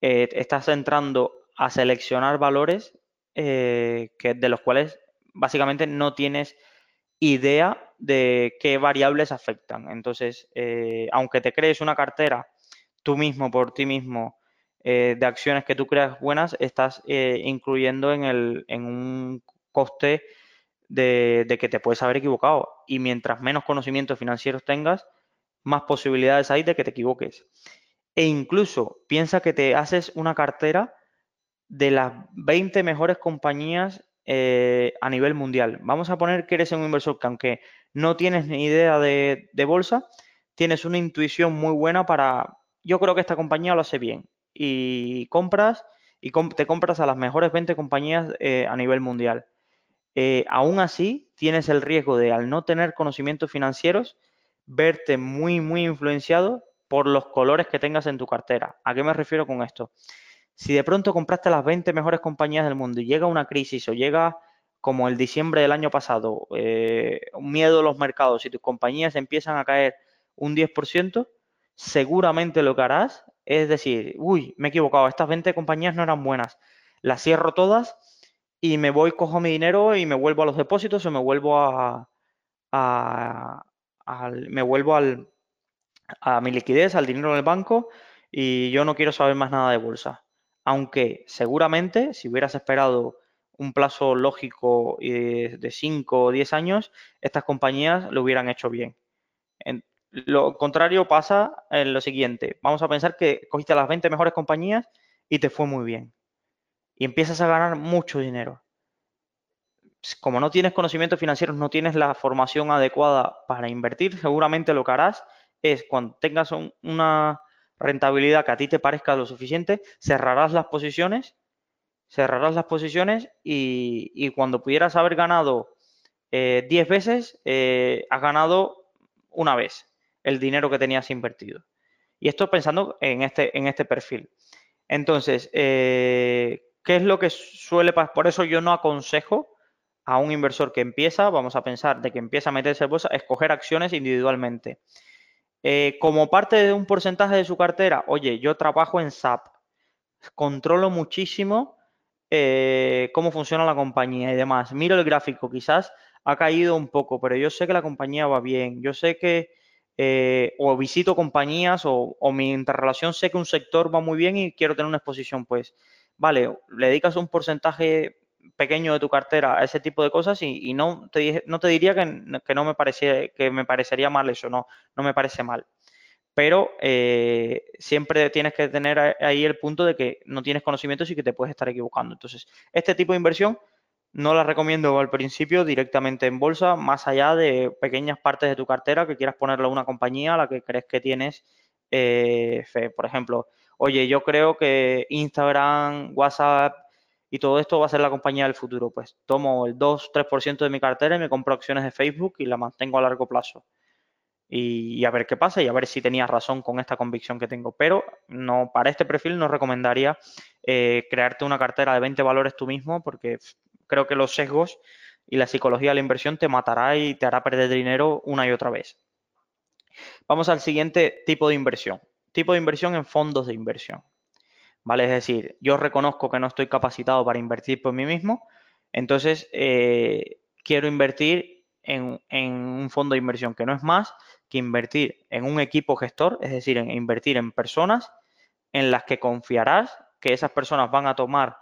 B: estás entrando a seleccionar valores eh, que, de los cuales básicamente no tienes idea de qué variables afectan. Entonces, eh, aunque te crees una cartera tú mismo, por ti mismo, eh, de acciones que tú creas buenas, estás incluyendo en, el, en un coste de, que te puedes haber equivocado. Y mientras menos conocimientos financieros tengas, más posibilidades hay de que te equivoques. E incluso piensa que te haces una cartera de las 20 mejores compañías eh, a nivel mundial. Vamos a poner que eres un inversor que aunque no tienes ni idea de, bolsa, tienes una intuición muy buena para, yo creo que esta compañía lo hace bien. Y compras y te compras a las mejores 20 compañías eh, a nivel mundial. Eh, aún así, tienes el riesgo de, al no tener conocimientos financieros, verte muy, muy influenciado por los colores que tengas en tu cartera. ¿A qué me refiero con esto? Si de pronto compraste las 20 mejores compañías del mundo y llega una crisis o llega como el diciembre del año pasado, eh, miedo a los mercados y tus compañías empiezan a caer un 10%, seguramente lo que harás es decir, uy, me he equivocado, estas 20 compañías no eran buenas, las cierro todas y me voy, cojo mi dinero y me vuelvo a los depósitos o me vuelvo a, me vuelvo al, a mi liquidez, al dinero en el banco y yo no quiero saber más nada de bolsa aunque seguramente si hubieras esperado un plazo lógico de 5 o 10 años, estas compañías lo hubieran hecho bien. lo contrario pasa en lo siguiente. Vamos a pensar que cogiste las 20 mejores compañías y te fue muy bien. Y empiezas a ganar mucho dinero. Como no tienes conocimientos financieros, no tienes la formación adecuada para invertir, seguramente lo que harás es cuando tengas una rentabilidad que a ti te parezca lo suficiente, cerrarás las posiciones, cerrarás las posiciones y, cuando pudieras haber ganado 10 eh, veces, eh, has ganado una vez el dinero que tenías invertido. Y esto pensando en este, en este perfil. Entonces, eh, ¿qué es lo que suele pasar? Por eso yo no aconsejo a un inversor que empieza, vamos a pensar de que empieza a meterse en bolsa, escoger acciones individualmente. Eh, como parte de un porcentaje de su cartera, oye, yo trabajo en SAP, controlo muchísimo eh, cómo funciona la compañía y demás. Miro el gráfico, quizás ha caído un poco, pero yo sé que la compañía va bien, yo sé que eh, o visito compañías o, mi interrelación sé que un sector va muy bien y quiero tener una exposición, pues vale, le dedicas un porcentaje pequeño de tu cartera a ese tipo de cosas y, no, te, no te diría que, no me parecía, que me parecería mal eso, no, no me parece mal. Pero eh, siempre tienes que tener ahí el punto de que no tienes conocimientos y que te puedes estar equivocando. Entonces, este tipo de inversión no la recomiendo al principio directamente en bolsa, más allá de pequeñas partes de tu cartera que quieras ponerle a una compañía a la que crees que tienes eh, fe. Por ejemplo, oye, yo creo que Instagram, WhatsApp y todo esto va a ser la compañía del futuro. Pues tomo el 2-3% de mi cartera y me compro acciones de Facebook y la mantengo a largo plazo. Y, a ver qué pasa y a ver si tenía razón con esta convicción que tengo. Pero no para este perfil no recomendaría eh, crearte una cartera de 20 valores tú mismo porque creo que los sesgos y la psicología de la inversión te matará y te hará perder dinero una y otra vez. Vamos al siguiente tipo de inversión. Tipo de inversión en fondos de inversión. ¿Vale? Es decir, yo reconozco que no estoy capacitado para invertir por mí mismo, entonces eh, quiero invertir en, en, un fondo de inversión que no es más que invertir en un equipo gestor, es decir, en invertir en personas en las que confiarás que esas personas van a tomar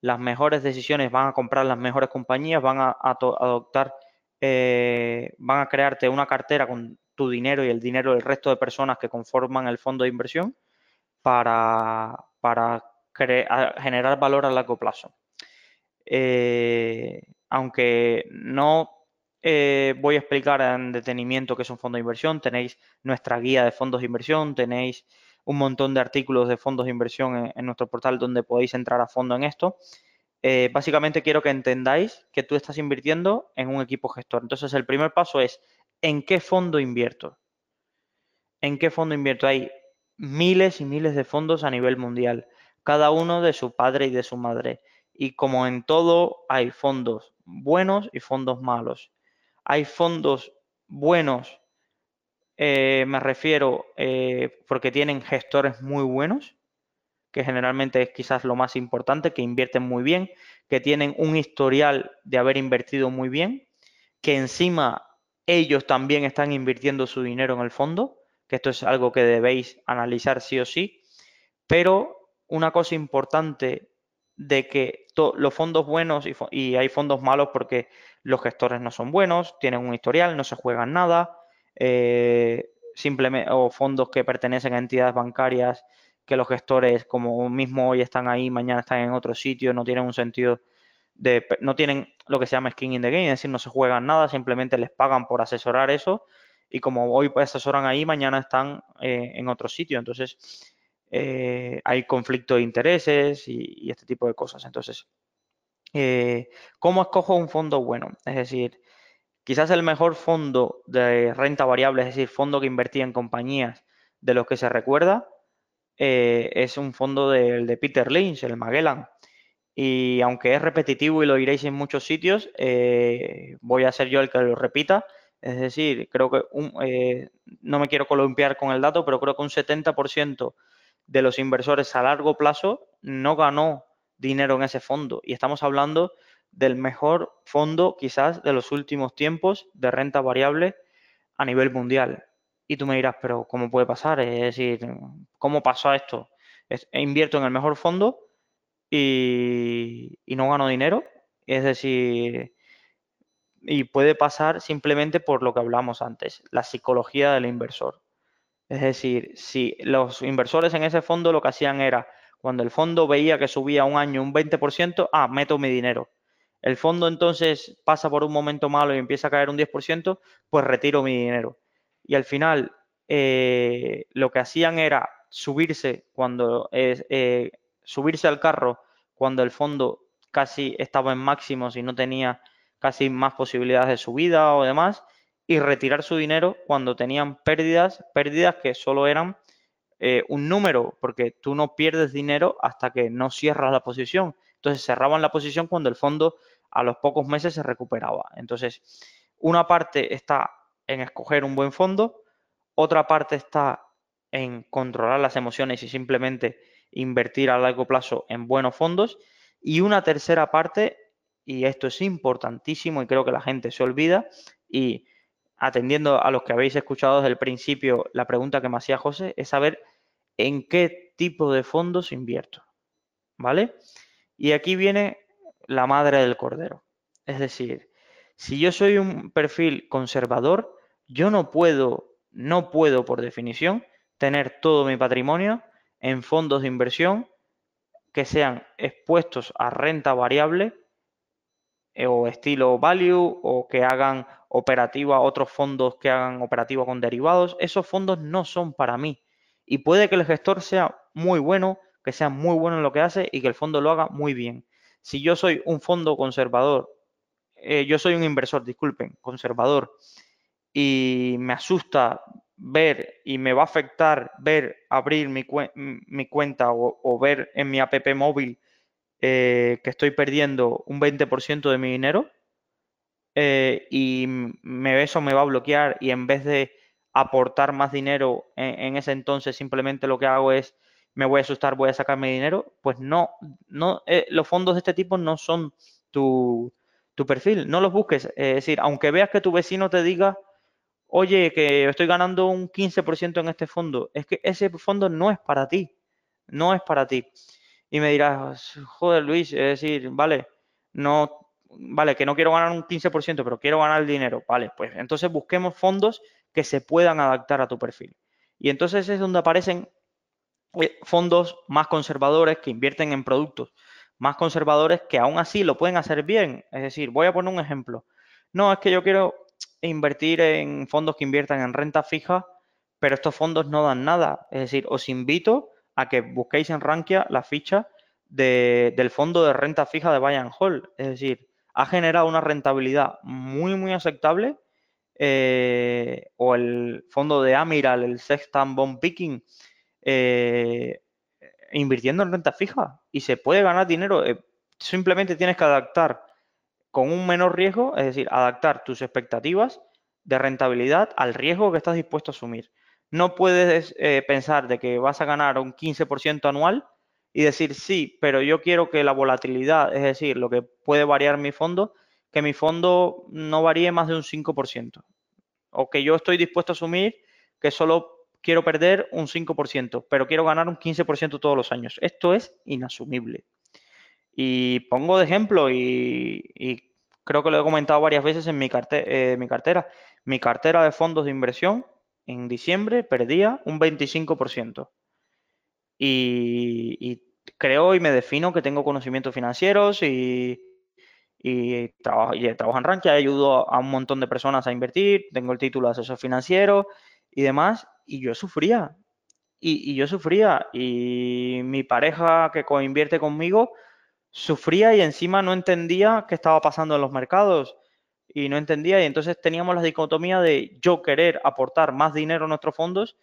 B: las mejores decisiones, van a comprar las mejores compañías, van a, adoptar, eh, van a crearte una cartera con tu dinero y el dinero del resto de personas que conforman el fondo de inversión para, para generar valor a largo plazo. Eh, aunque no eh, voy a explicar en detenimiento qué es un fondo de inversión, tenéis nuestra guía de fondos de inversión, tenéis un montón de artículos de fondos de inversión en, nuestro portal donde podéis entrar a fondo en esto. Eh, básicamente quiero que entendáis que tú estás invirtiendo en un equipo gestor. Entonces el primer paso es, ¿en qué fondo invierto? ¿En qué fondo invierto? Hay miles y miles de fondos a nivel mundial, cada uno de su padre y de su madre. Y como en todo, hay fondos buenos y fondos malos. Hay fondos buenos eh, me refiero eh, porque tienen gestores muy buenos, que generalmente es quizás lo más importante, que invierten muy bien, que tienen un historial de haber invertido muy bien, que encima ellos también están invirtiendo su dinero en el fondo, que esto es algo que debéis analizar sí o sí, pero una cosa importante de que los fondos buenos y, hay fondos malos porque los gestores no son buenos, tienen un historial, no se juegan nada, eh, simplemente, o fondos que pertenecen a entidades bancarias que los gestores, como mismo hoy están ahí, mañana están en otro sitio, no tienen un sentido de, no tienen lo que se llama skin in the game, es decir, no se juegan nada, simplemente les pagan por asesorar eso y como hoy asesoran ahí, mañana están eh, en otro sitio, entonces eh, hay conflicto de intereses y, este tipo de cosas. Entonces, ¿cómo escojo un fondo bueno? Es decir, Quizás el mejor fondo de renta variable, es decir, fondo que invertía en compañías de los que se recuerda, eh, es un fondo del de Peter Lynch, el Magellan. Y aunque es repetitivo y lo diréis en muchos sitios, eh, voy a ser yo el que lo repita. Es decir, creo que eh, no me quiero columpiar con el dato, pero creo que un 70% de los inversores a largo plazo no ganó dinero en ese fondo. Y estamos hablando del mejor fondo quizás de los últimos tiempos de renta variable a nivel mundial. Y tú me dirás, pero ¿cómo puede pasar? Es decir, ¿cómo pasó esto? invierto en el mejor fondo y, no gano dinero. Es decir, y puede pasar simplemente por lo que hablamos antes, la psicología del inversor. Es decir, si los inversores en ese fondo lo que hacían era, cuando el fondo veía que subía un año un 20%, ah, meto mi dinero el fondo entonces pasa por un momento malo y empieza a caer un 10%, pues retiro mi dinero. Y al final eh, lo que hacían era subirse cuando eh, subirse al carro cuando el fondo casi estaba en máximos y no tenía casi más posibilidades de subida o demás y retirar su dinero cuando tenían pérdidas, pérdidas que solo eran eh, un número, porque tú no pierdes dinero hasta que no cierras la posición. Entonces cerraban la posición cuando el fondo a los pocos meses se recuperaba. Entonces, una parte está en escoger un buen fondo, otra parte está en controlar las emociones y simplemente invertir a largo plazo en buenos fondos. Y una tercera parte, y esto es importantísimo y creo que la gente se olvida, y atendiendo a los que habéis escuchado desde el principio la pregunta que me hacía José, es saber en qué tipo de fondos invierto. ¿Vale? Y aquí viene la madre del cordero. Es decir, si yo soy un perfil conservador, yo no puedo, no puedo por definición, tener todo mi patrimonio en fondos de inversión que sean expuestos a renta variable o estilo value o que hagan operativa, otros fondos que hagan operativa con derivados. Esos fondos no son para mí. Y puede que el gestor sea muy bueno, que sea muy bueno en lo que hace y que el fondo lo haga muy bien. Si yo soy un fondo conservador, eh, yo soy un inversor, disculpen, conservador, y me asusta ver y me va a afectar ver abrir mi, cuenta o, ver en mi app móvil eh, que estoy perdiendo un 20% de mi dinero eh, y me, eso me va a bloquear y en vez de aportar más dinero en, ese entonces simplemente lo que hago es me voy a asustar, voy a sacarme dinero, pues no, no eh, los fondos de este tipo no son tu, tu perfil, no los busques. Es decir, aunque veas que tu vecino te diga oye, que estoy ganando un 15% en este fondo, es que ese fondo no es para ti, no es para ti. Y me dirás, joder Luis, es decir, vale, no, vale, que no quiero ganar un 15%, pero quiero ganar dinero, vale, pues entonces busquemos fondos que se puedan adaptar a tu perfil. Y entonces es donde aparecen eh, fondos más conservadores que invierten en productos más conservadores que aún así lo pueden hacer bien. Es decir, voy a poner un ejemplo. No, es que yo quiero invertir en fondos que inviertan en renta fija, pero estos fondos no dan nada. Es decir, os invito a que busquéis en Rankia la ficha del fondo de renta fija de Bayern Hall. Es decir, ha generado una rentabilidad muy, muy aceptable. Eh, o el fondo de Amiral, el Sextant Bond Picking, eh, invirtiendo en renta fija y se puede ganar dinero. Eh, simplemente tienes que adaptar con un menor riesgo, es decir, adaptar tus expectativas de rentabilidad al riesgo que estás dispuesto a asumir. No puedes eh, pensar de que vas a ganar un 15% anual y decir, sí, pero yo quiero que la volatilidad, es decir, lo que puede variar mi fondo, que mi fondo no varíe más de un 5%. O que yo estoy dispuesto a asumir que solo quiero perder un 5%, pero quiero ganar un 15% todos los años. Esto es inasumible. Y pongo de ejemplo, y, creo que lo he comentado varias veces en mi, eh, mi cartera, mi cartera de fondos de inversión en diciembre perdía un 25%. Y, creo y me defino que tengo conocimientos financieros y, y, trabajo, y trabajo en Rankia, ayudo a un montón de personas a invertir, tengo el título de asesor financiero y demás, y yo sufría. Y, yo sufría. Y mi pareja que coinvierte conmigo sufría y encima no entendía qué estaba pasando en los mercados y no entendía y entonces teníamos la dicotomía de yo querer aportar más dinero a nuestros fondos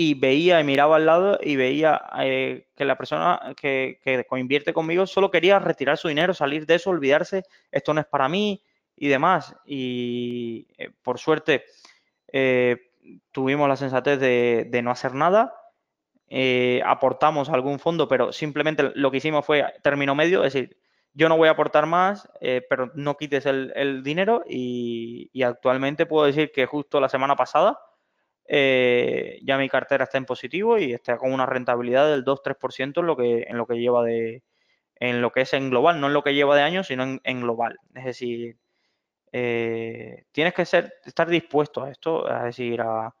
B: y veía y miraba al lado y veía eh, que la persona que, que invierte conmigo solo quería retirar su dinero, salir de eso, olvidarse, esto no es para mí y demás. Y eh, por suerte eh, tuvimos la sensatez de no hacer nada aportamos algún fondo, pero simplemente lo que hicimos fue término medio, es decir, yo no voy a aportar más, eh, pero no quites el, dinero y, actualmente puedo decir que justo la semana pasada eh, ya mi cartera está en positivo y está con una rentabilidad del 2-3% en lo que en lo que lleva de en lo que es en global, no en lo que lleva de años, sino en, global. Es decir, tienes que ser, estar dispuesto a esto, es decir, a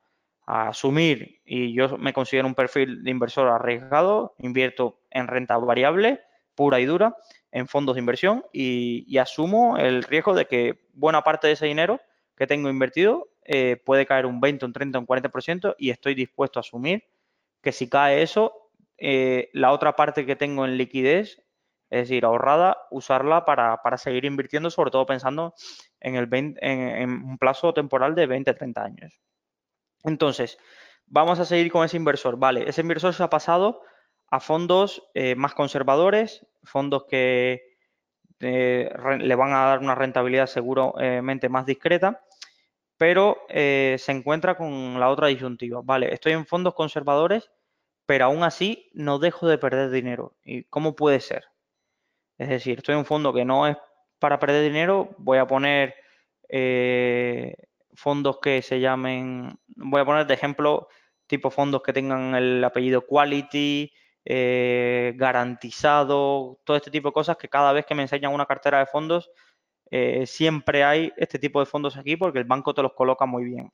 B: asumir, y yo me considero un perfil de inversor arriesgado, invierto en renta variable, pura y dura, en fondos de inversión y, asumo el riesgo de que buena parte de ese dinero que tengo invertido eh, puede caer un 20, un 30, un 40% y estoy dispuesto a asumir que si cae eso, eh, la otra parte que tengo en liquidez, es decir, ahorrada, usarla para, seguir invirtiendo, sobre todo pensando en, el en un plazo temporal de 20, 30 años. Entonces, vamos a seguir con ese inversor. Vale, ese inversor se ha pasado a fondos eh, más conservadores, fondos que eh, le van a dar una rentabilidad seguramente más discreta, pero eh, se encuentra con la otra disyuntiva. Vale, estoy en fondos conservadores, pero aún así no dejo de perder dinero. ¿Y cómo puede ser? Es decir, estoy en un fondo que no es para perder dinero, voy a poner fondos que se llamen, voy a poner de ejemplo, tipo fondos que tengan el apellido Quality, eh, garantizado, todo este tipo de cosas que cada vez que me enseñan una cartera de fondos, eh, siempre hay este tipo de fondos aquí porque el banco te los coloca muy bien.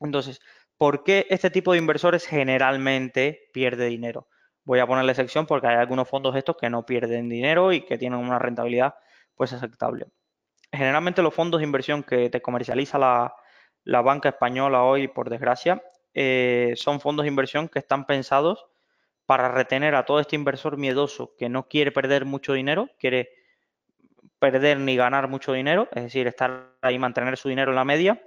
B: Entonces, ¿por qué este tipo de inversores generalmente pierde dinero? Voy a ponerle sección porque hay algunos fondos estos que no pierden dinero y que tienen una rentabilidad pues aceptable. Generalmente los fondos de inversión que te comercializa la, banca española hoy, por desgracia, eh, son fondos de inversión que están pensados para retener a todo este inversor miedoso que no quiere perder mucho dinero, quiere perder ni ganar mucho dinero, es decir, estar ahí, mantener su dinero en la media.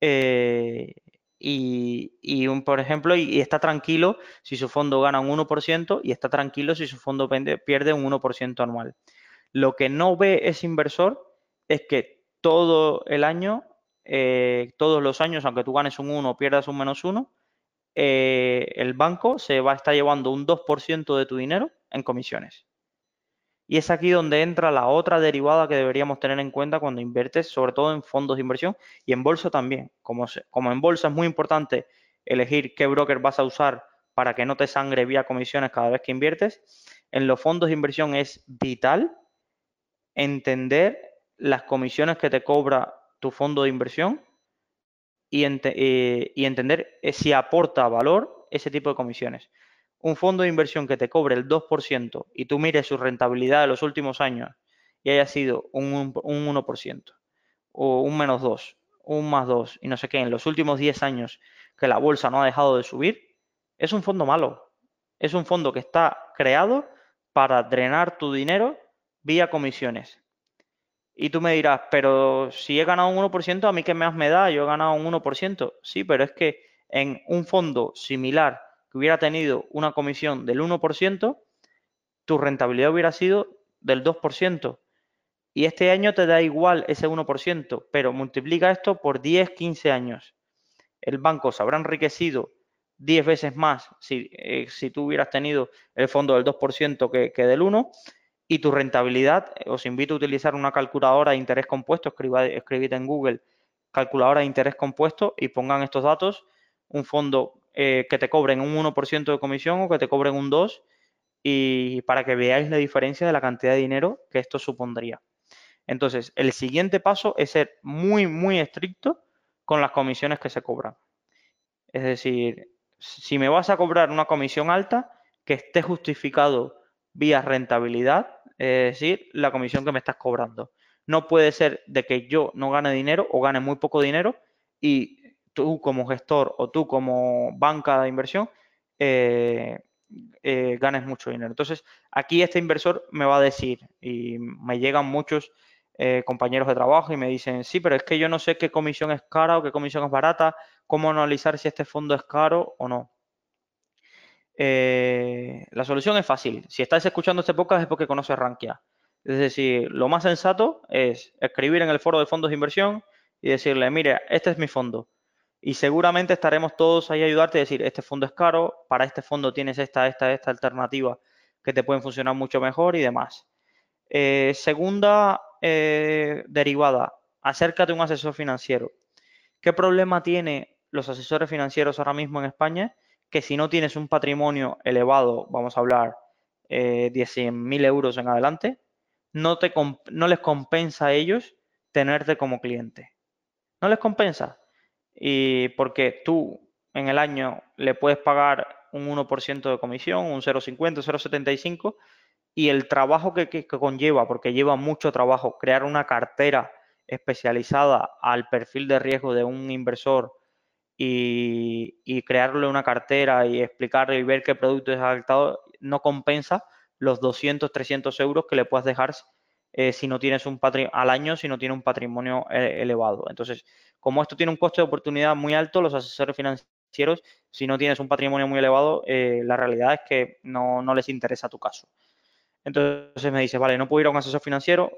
B: Eh, y, un, por ejemplo, y, está tranquilo si su fondo gana un 1% y está tranquilo si su fondo pierde un 1% anual. Lo que no ve ese inversor es que todo el año, eh, todos los años, aunque tú ganes un 1 o pierdas un menos 1, eh, el banco se va a estar llevando un 2% de tu dinero en comisiones. Y es aquí donde entra la otra derivada que deberíamos tener en cuenta cuando inviertes, sobre todo en fondos de inversión y en bolsa también. Como, como en bolsa es muy importante elegir qué broker vas a usar para que no te sangre vía comisiones cada vez que inviertes, en los fondos de inversión es vital entender las comisiones que te cobra tu fondo de inversión y, eh, y entender si aporta valor ese tipo de comisiones un fondo de inversión que te cobre el 2% y tú mires su rentabilidad de los últimos años y haya sido un, un 1% o un menos 2, un más 2 y no sé qué, en los últimos 10 años que la bolsa no ha dejado de subir, es un fondo malo. Es un fondo que está creado para drenar tu dinero vía comisiones. Y tú me dirás, pero si he ganado un 1%, ¿a mí qué más me da? Yo he ganado un 1%. Sí, pero es que en un fondo similar hubiera tenido una comisión del 1%, tu rentabilidad hubiera sido del 2%. Y este año te da igual ese 1%, pero multiplica esto por 10, 15 años. El banco se habrá enriquecido 10 veces más si, eh, si tú hubieras tenido el fondo del 2% que, que, del 1% y tu rentabilidad, eh, os invito a utilizar una calculadora de interés compuesto, escribid en Google calculadora de interés compuesto y pongan estos datos, un fondo eh, que te cobren un 1% de comisión o que te cobren un 2% y para que veáis la diferencia de la cantidad de dinero que esto supondría. Entonces, el siguiente paso es ser muy, muy estricto con las comisiones que se cobran. Es decir, si me vas a cobrar una comisión alta, que esté justificado vía rentabilidad, es decir, la comisión que me estás cobrando. No puede ser de que yo no gane dinero o gane muy poco dinero y tú como gestor o tú como banca de inversión eh, eh, ganes mucho dinero. Entonces, aquí este inversor me va a decir, y me llegan muchos eh, compañeros de trabajo y me dicen, sí, pero es que yo no sé qué comisión es cara o qué comisión es barata, cómo analizar si este fondo es caro o no. La solución es fácil. Si estás escuchando este podcast es porque conoces Rankia. Es decir, lo más sensato es escribir en el foro de fondos de inversión y decirle, mire, este es mi fondo y seguramente estaremos todos ahí ayudarte a decir, este fondo es caro, para este fondo tienes esta, esta, esta alternativa que te pueden funcionar mucho mejor y demás. Eh, segunda eh, derivada, acércate a un asesor financiero. ¿Qué problema tiene los asesores financieros ahora mismo en España? Que si no tienes un patrimonio elevado, vamos a hablar eh, de 100.000 euros en adelante, no, te, no les compensa a ellos tenerte como cliente. No les compensa y porque tú en el año le puedes pagar un 1% de comisión, un 0,50, 0,75 y el trabajo que, conlleva, porque lleva mucho trabajo, crear una cartera especializada al perfil de riesgo de un inversor y, crearle una cartera y explicarle y ver qué producto es adaptado, no compensa los 200, 300 euros que le puedes dejar eh, si no tienes un al año si no tiene un patrimonio eh, elevado. Entonces, como esto tiene un coste de oportunidad muy alto, los asesores financieros, si no tienes un patrimonio muy elevado, eh, la realidad es que no, les interesa tu caso. Entonces me dice, vale, no puedo ir a un asesor financiero,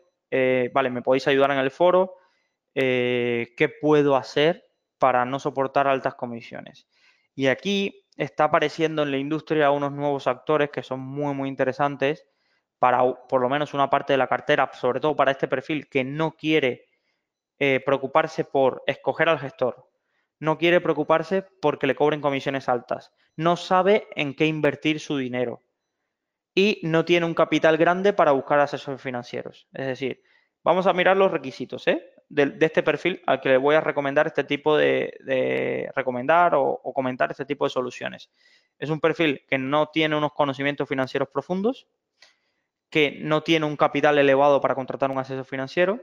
B: vale, me podéis ayudar en el foro, ¿qué puedo hacer para no soportar altas comisiones? Y aquí está apareciendo en la industria unos nuevos actores que son muy, muy interesantes para por lo menos una parte de la cartera, sobre todo para este perfil que no quiere eh, preocuparse por escoger al gestor. No quiere preocuparse porque le cobren comisiones altas. No sabe en qué invertir su dinero. Y no tiene un capital grande para buscar asesores financieros. Es decir, vamos a mirar los requisitos ¿eh? De, este perfil al que le voy a recomendar este tipo de, recomendar o comentar este tipo de soluciones. Es un perfil que no tiene unos conocimientos financieros profundos, que no tiene un capital elevado para contratar un asesor financiero,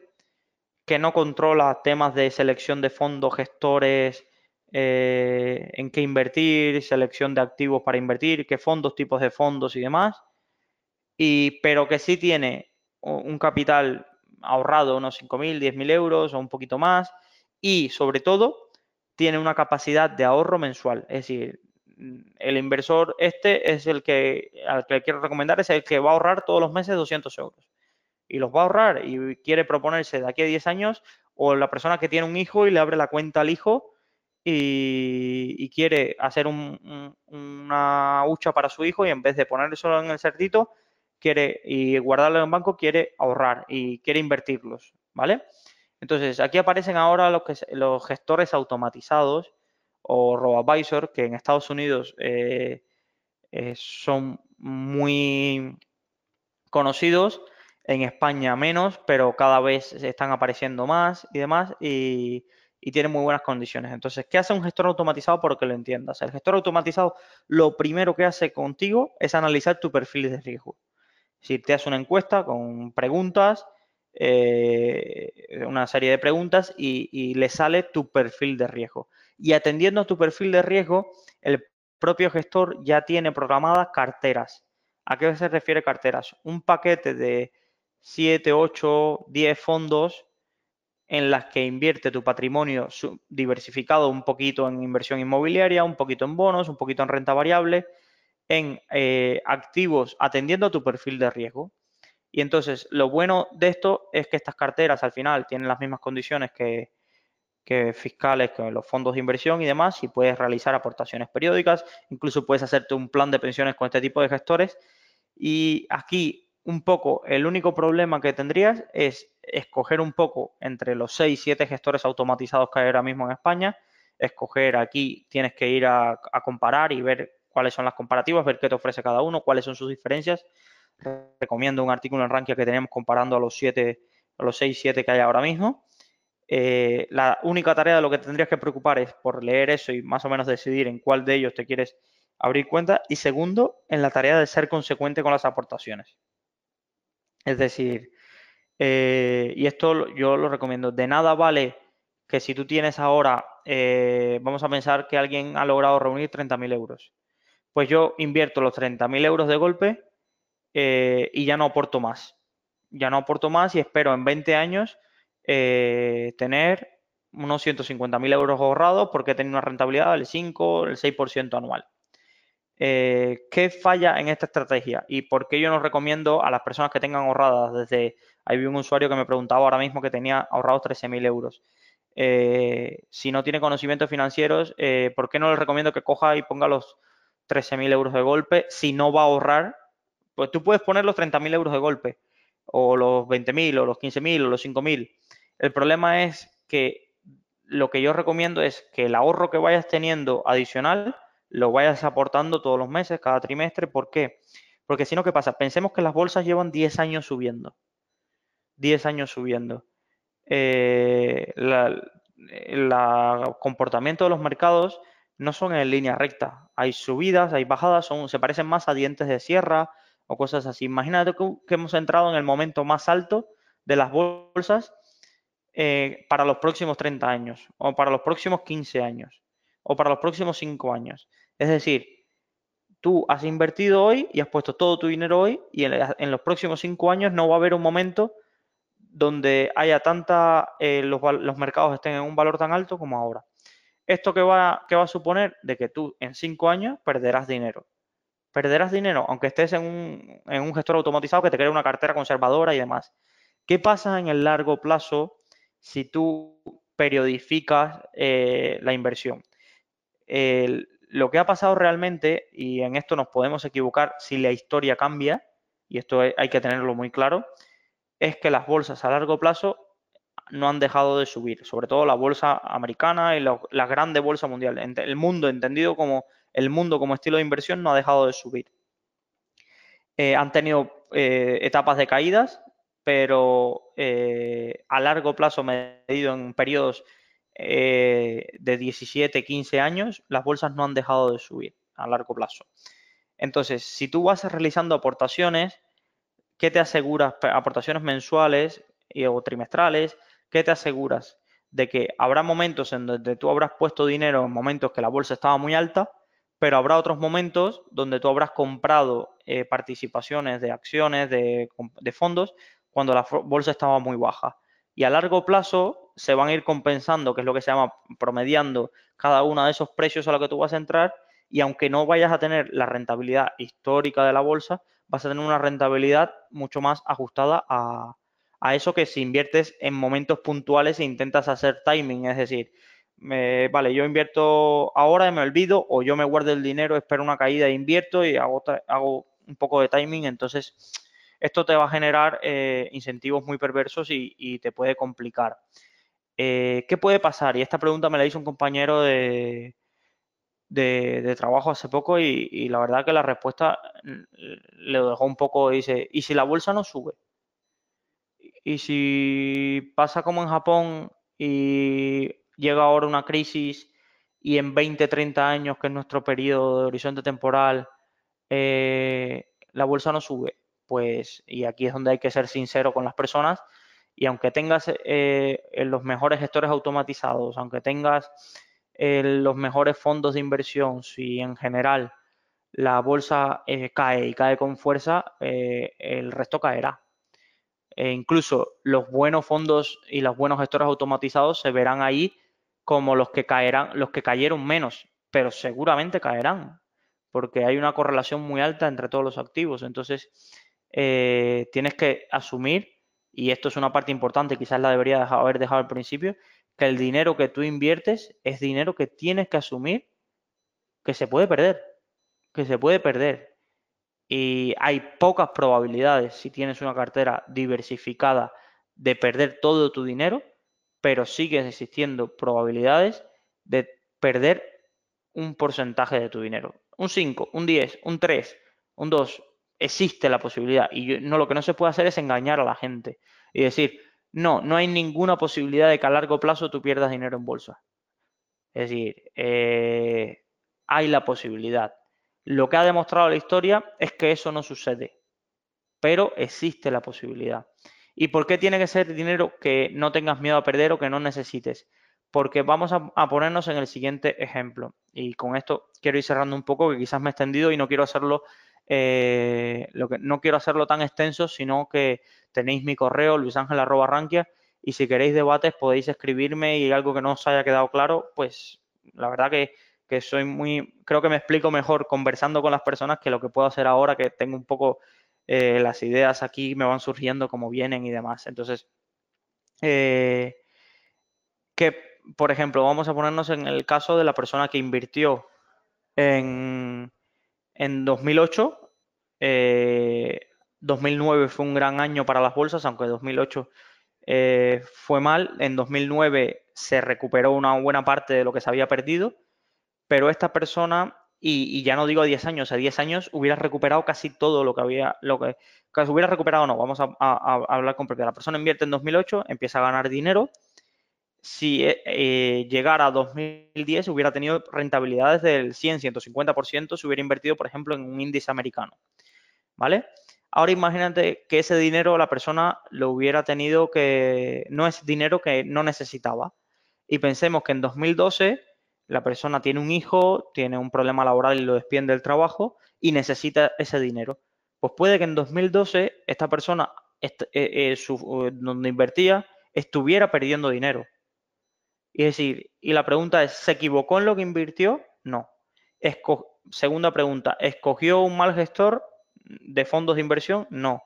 B: que no controla temas de selección de fondos, gestores, eh, en qué invertir, selección de activos para invertir, qué fondos, tipos de fondos y demás, y, pero que sí tiene un capital ahorrado, unos 5.000, 10.000 euros o un poquito más, y sobre todo tiene una capacidad de ahorro mensual, es decir, el inversor este es el que al que quiero recomendar es el que va a ahorrar todos los meses 200 euros. Y los va a ahorrar y quiere proponerse de aquí a 10 años o la persona que tiene un hijo y le abre la cuenta al hijo y, quiere hacer una hucha para su hijo y en vez de ponerlo solo en el cerdito quiere y guardarlo en banco quiere ahorrar y quiere invertirlos, ¿vale? Entonces aquí aparecen ahora los, que, los gestores automatizados o RoboAdvisor, que en Estados Unidos eh, eh, son muy conocidos, en España menos, pero cada vez están apareciendo más y demás y, tienen muy buenas condiciones. Entonces, ¿qué hace un gestor automatizado? Por que lo entiendas. El gestor automatizado lo primero que hace contigo es analizar tu perfil de riesgo. Si te hace una encuesta con preguntas, eh, una serie de preguntas y, le sale tu perfil de riesgo y atendiendo a tu perfil de riesgo, el propio gestor ya tiene programadas carteras. ¿A qué se refiere carteras? Un paquete de 7, 8, 10 fondos en las que invierte tu patrimonio diversificado un poquito en inversión inmobiliaria, un poquito en bonos, un poquito en renta variable, en eh, activos atendiendo a tu perfil de riesgo. Y entonces lo bueno de esto es que estas carteras al final tienen las mismas condiciones que, que fiscales, con los fondos de inversión y demás, y puedes realizar aportaciones periódicas, incluso puedes hacerte un plan de pensiones con este tipo de gestores. Y aquí un poco el único problema que tendrías es escoger un poco entre los 6, 7 gestores automatizados que hay ahora mismo en España, escoger aquí, tienes que ir a, comparar y ver cuáles son las comparativas, ver qué te ofrece cada uno, cuáles son sus diferencias. Recomiendo un artículo en Rankia que tenemos comparando a los 7, a los 6, 7 que hay ahora mismo eh, la única tarea de lo que tendrías que preocupar es por leer eso y más o menos decidir en cuál de ellos te quieres abrir cuenta. Y segundo, en la tarea de ser consecuente con las aportaciones. Es decir, eh, y esto yo lo recomiendo, de nada vale que si tú tienes ahora, eh, vamos a pensar que alguien ha logrado reunir 30.000 euros. Pues yo invierto los 30.000 euros de golpe y ya no aporto más. Ya no aporto más y espero en 20 años eh, tener unos 150.000 euros ahorrados porque tiene una rentabilidad del 5, el 6% anual. Eh, ¿Qué falla en esta estrategia? ¿Y por qué yo no recomiendo a las personas que tengan ahorradas desde... Ahí vi un usuario que me preguntaba ahora mismo que tenía ahorrados 13.000 euros. Eh, si no tiene conocimientos financieros, ¿por qué no le recomiendo que coja y ponga los 13.000 euros de golpe si no va a ahorrar? Pues tú puedes poner los 30.000 euros de golpe, o los 20.000, o los 15.000, o los 5.000. El problema es que lo que yo recomiendo es que el ahorro que vayas teniendo adicional lo vayas aportando todos los meses, cada trimestre. ¿Por qué? Porque si no, ¿qué pasa? Pensemos que las bolsas llevan 10 años subiendo. 10 años subiendo. Eh, el comportamiento de los mercados no son en línea recta. Hay subidas, hay bajadas, son, se parecen más a dientes de sierra o cosas así. Imagínate que hemos entrado en el momento más alto de las bolsas eh, para los próximos 30 años, o para los próximos 15 años, o para los próximos 5 años. Es decir, tú has invertido hoy y has puesto todo tu dinero hoy y en, los próximos 5 años no va a haber un momento donde haya tanta, eh, los, mercados estén en un valor tan alto como ahora. ¿Esto qué va, qué va a suponer? De que tú en 5 años perderás dinero. Perderás dinero, aunque estés en un, en un gestor automatizado que te cree una cartera conservadora y demás. ¿Qué pasa en el largo plazo si tú periodificas eh, la inversión. lo que ha pasado realmente, y en esto nos podemos equivocar si la historia cambia, y esto hay que tenerlo muy claro, es que las bolsas a largo plazo no han dejado de subir, sobre todo la bolsa americana y la, grande bolsa mundial. El mundo, entendido como el mundo como estilo de inversión, no ha dejado de subir. Eh, han tenido eh, etapas de caídas, pero eh, a largo plazo, medido en periodos de 17, 15 años, las bolsas no han dejado de subir a largo plazo. Entonces, si tú vas realizando aportaciones, ¿qué te aseguras? Aportaciones mensuales o trimestrales, ¿qué te aseguras? De que habrá momentos en donde tú habrás puesto dinero en momentos que la bolsa estaba muy alta, pero habrá otros momentos donde tú habrás comprado eh, participaciones de acciones, de, fondos, cuando la bolsa estaba muy baja. Y a largo plazo se van a ir compensando, que es lo que se llama promediando cada uno de esos precios a los que tú vas a entrar. Y aunque no vayas a tener la rentabilidad histórica de la bolsa, vas a tener una rentabilidad mucho más ajustada a, a eso que si inviertes en momentos puntuales e intentas hacer timing, es decir, vale, yo invierto ahora y me olvido, o yo me guardo el dinero, espero una caída e invierto y hago, hago un poco de timing, entonces esto te va a generar eh, incentivos muy perversos y, te puede complicar. Eh, ¿Qué puede pasar? Y esta pregunta me la hizo un compañero de, de, trabajo hace poco y, y, la verdad que la respuesta mm, le dejó un poco, dice, ¿y si la bolsa no sube? Y si pasa como en Japón y llega ahora una crisis y en 20, 30 años, que es nuestro periodo de horizonte temporal, eh, la bolsa no sube, pues, y aquí es donde hay que ser sincero con las personas, y aunque tengas eh, los mejores gestores automatizados, aunque tengas eh, los mejores fondos de inversión, si en general la bolsa cae y cae con fuerza, el resto caerá. E incluso los buenos fondos y los buenos gestores automatizados se verán ahí como los que caerán, los que cayeron menos, pero seguramente caerán, porque hay una correlación muy alta entre todos los activos. Entonces, eh, tienes que asumir, y esto es una parte importante, quizás la debería haber dejado al principio, que el dinero que tú inviertes es dinero que tienes que asumir que se puede perder, que se puede perder y hay pocas probabilidades si tienes una cartera diversificada de perder todo tu dinero, pero siguen existiendo probabilidades de perder un porcentaje de tu dinero. Un 5, un 10, un 3, un 2, existe la posibilidad. Y no, lo que no se puede hacer es engañar a la gente y decir, no, no hay ninguna posibilidad de que a largo plazo tú pierdas dinero en bolsa. Es decir, eh, hay la posibilidad. Lo que ha demostrado la historia es que eso no sucede, pero existe la posibilidad. ¿Y por qué tiene que ser dinero que no tengas miedo a perder o que no necesites? Porque vamos a, ponernos en el siguiente ejemplo. Y con esto quiero ir cerrando un poco, que quizás me he extendido y no quiero hacerlo, eh, lo que, no quiero hacerlo tan extenso, sino que tenéis mi correo, luisangel.rankia, y si queréis debates podéis escribirme y algo que no os haya quedado claro, pues la verdad que que soy muy, creo que me explico mejor conversando con las personas que lo que puedo hacer ahora, que tengo un poco eh, las ideas aquí, me van surgiendo como vienen y demás. Entonces, eh, que, por ejemplo, vamos a ponernos en el caso de la persona que invirtió en, en 2008. 2009 eh, fue un gran año para las bolsas, aunque 2008 fue mal. En 2009 se recuperó una buena parte de lo que se había perdido pero esta persona, y, ya no digo 10 años, a 10 años hubiera recuperado casi todo lo que había, lo que, que hubiera recuperado no, vamos a, hablar con porque la persona invierte en 2008, empieza a ganar dinero, si eh, eh, llegara a 2010 hubiera tenido rentabilidades del 100, 150% si hubiera invertido, por ejemplo, en un índice americano, ¿vale? Ahora imagínate que ese dinero la persona lo hubiera tenido que, no es dinero que no necesitaba. Y pensemos que en 2012 la persona tiene un hijo, tiene un problema laboral y lo despide del trabajo y necesita ese dinero. Pues puede que en 2012 esta persona eh, eh, donde invertía estuviera perdiendo dinero. Y es decir, y la pregunta es, ¿se equivocó en lo que invirtió? No. segunda pregunta, ¿escogió un mal gestor de fondos de inversión? No.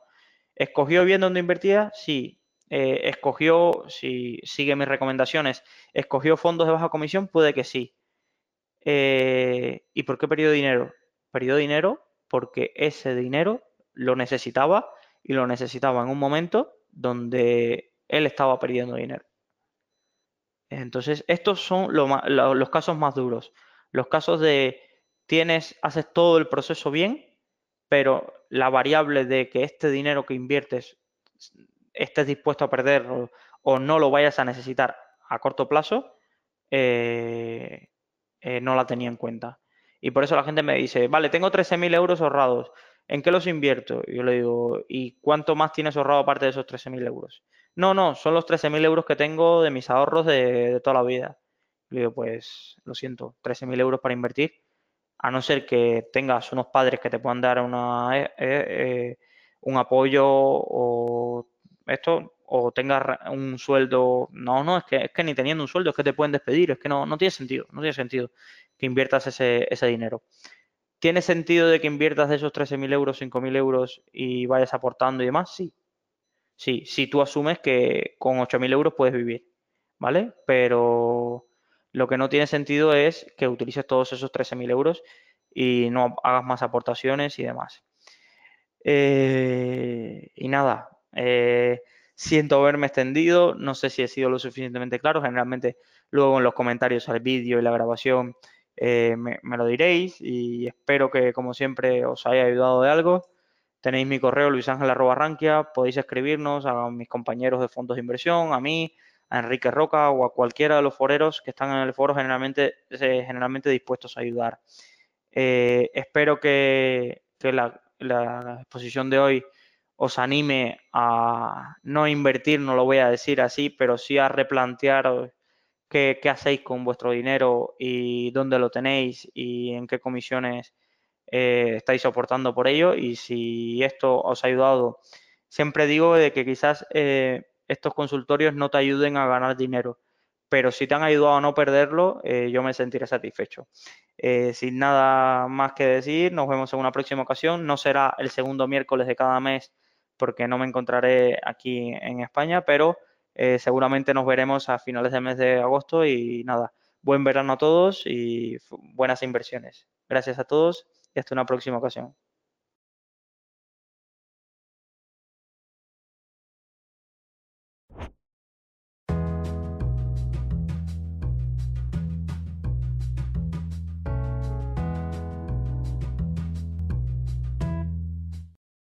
B: ¿Escogió bien donde invertía? Sí. Eh, escogió, si sigue mis recomendaciones, escogió fondos de baja comisión, puede que sí. Eh, ¿Y por qué perdió dinero? Perdió dinero porque ese dinero lo necesitaba y lo necesitaba en un momento donde él estaba perdiendo dinero. Entonces, estos son los casos más duros. Los casos de tienes, haces todo el proceso bien, pero la variable de que este dinero que inviertes estés dispuesto a perderlo o no lo vayas a necesitar a corto plazo, eh, eh, no la tenía en cuenta. Y por eso la gente me dice, vale, tengo 13.000 euros ahorrados, ¿en qué los invierto? Y yo le digo, ¿y cuánto más tienes ahorrado aparte de esos 13.000 euros? No, no, son los 13.000 euros que tengo de mis ahorros de, toda la vida. Y le digo, pues lo siento, 13.000 euros para invertir, a no ser que tengas unos padres que te puedan dar una, eh, un apoyo o esto, o tengas un sueldo. No, no, es que, es que ni teniendo un sueldo es que te pueden despedir, es que no, no tiene sentido, no tiene sentido que inviertas ese, ese dinero. ¿Tiene sentido de que inviertas de esos 13.000 euros, 5.000 euros y vayas aportando y demás? Sí. Sí, si tú asumes que con 8.000 euros puedes vivir, ¿vale? Pero lo que no tiene sentido es que utilices todos esos 13.000 euros y no hagas más aportaciones y demás. Eh, y nada, eh, siento haberme extendido, no sé si he sido lo suficientemente claro, generalmente luego en los comentarios al vídeo y la grabación eh, me, lo diréis y espero que como siempre os haya ayudado de algo. Tenéis mi correo luisangel.ranquia, podéis escribirnos a mis compañeros de fondos de inversión, a mí, a Enrique Roca o a cualquiera de los foreros que están en el foro generalmente, eh, generalmente dispuestos a ayudar. espero que, la, la exposición de hoy os anime a no invertir, no lo voy a decir así, pero sí a replantear qué, hacéis con vuestro dinero y dónde lo tenéis y en qué comisiones eh, estáis soportando por ello. Y si esto os ha ayudado, siempre digo de que quizás eh, estos consultorios no te ayuden a ganar dinero, pero si te han ayudado a no perderlo, eh, yo me sentiré satisfecho. sin nada más que decir, nos vemos en una próxima ocasión. No será el segundo miércoles de cada mes porque no me encontraré aquí en España, pero eh, seguramente nos veremos a finales del mes de agosto y nada, buen verano a todos y buenas inversiones. Gracias a todos y hasta una próxima ocasión.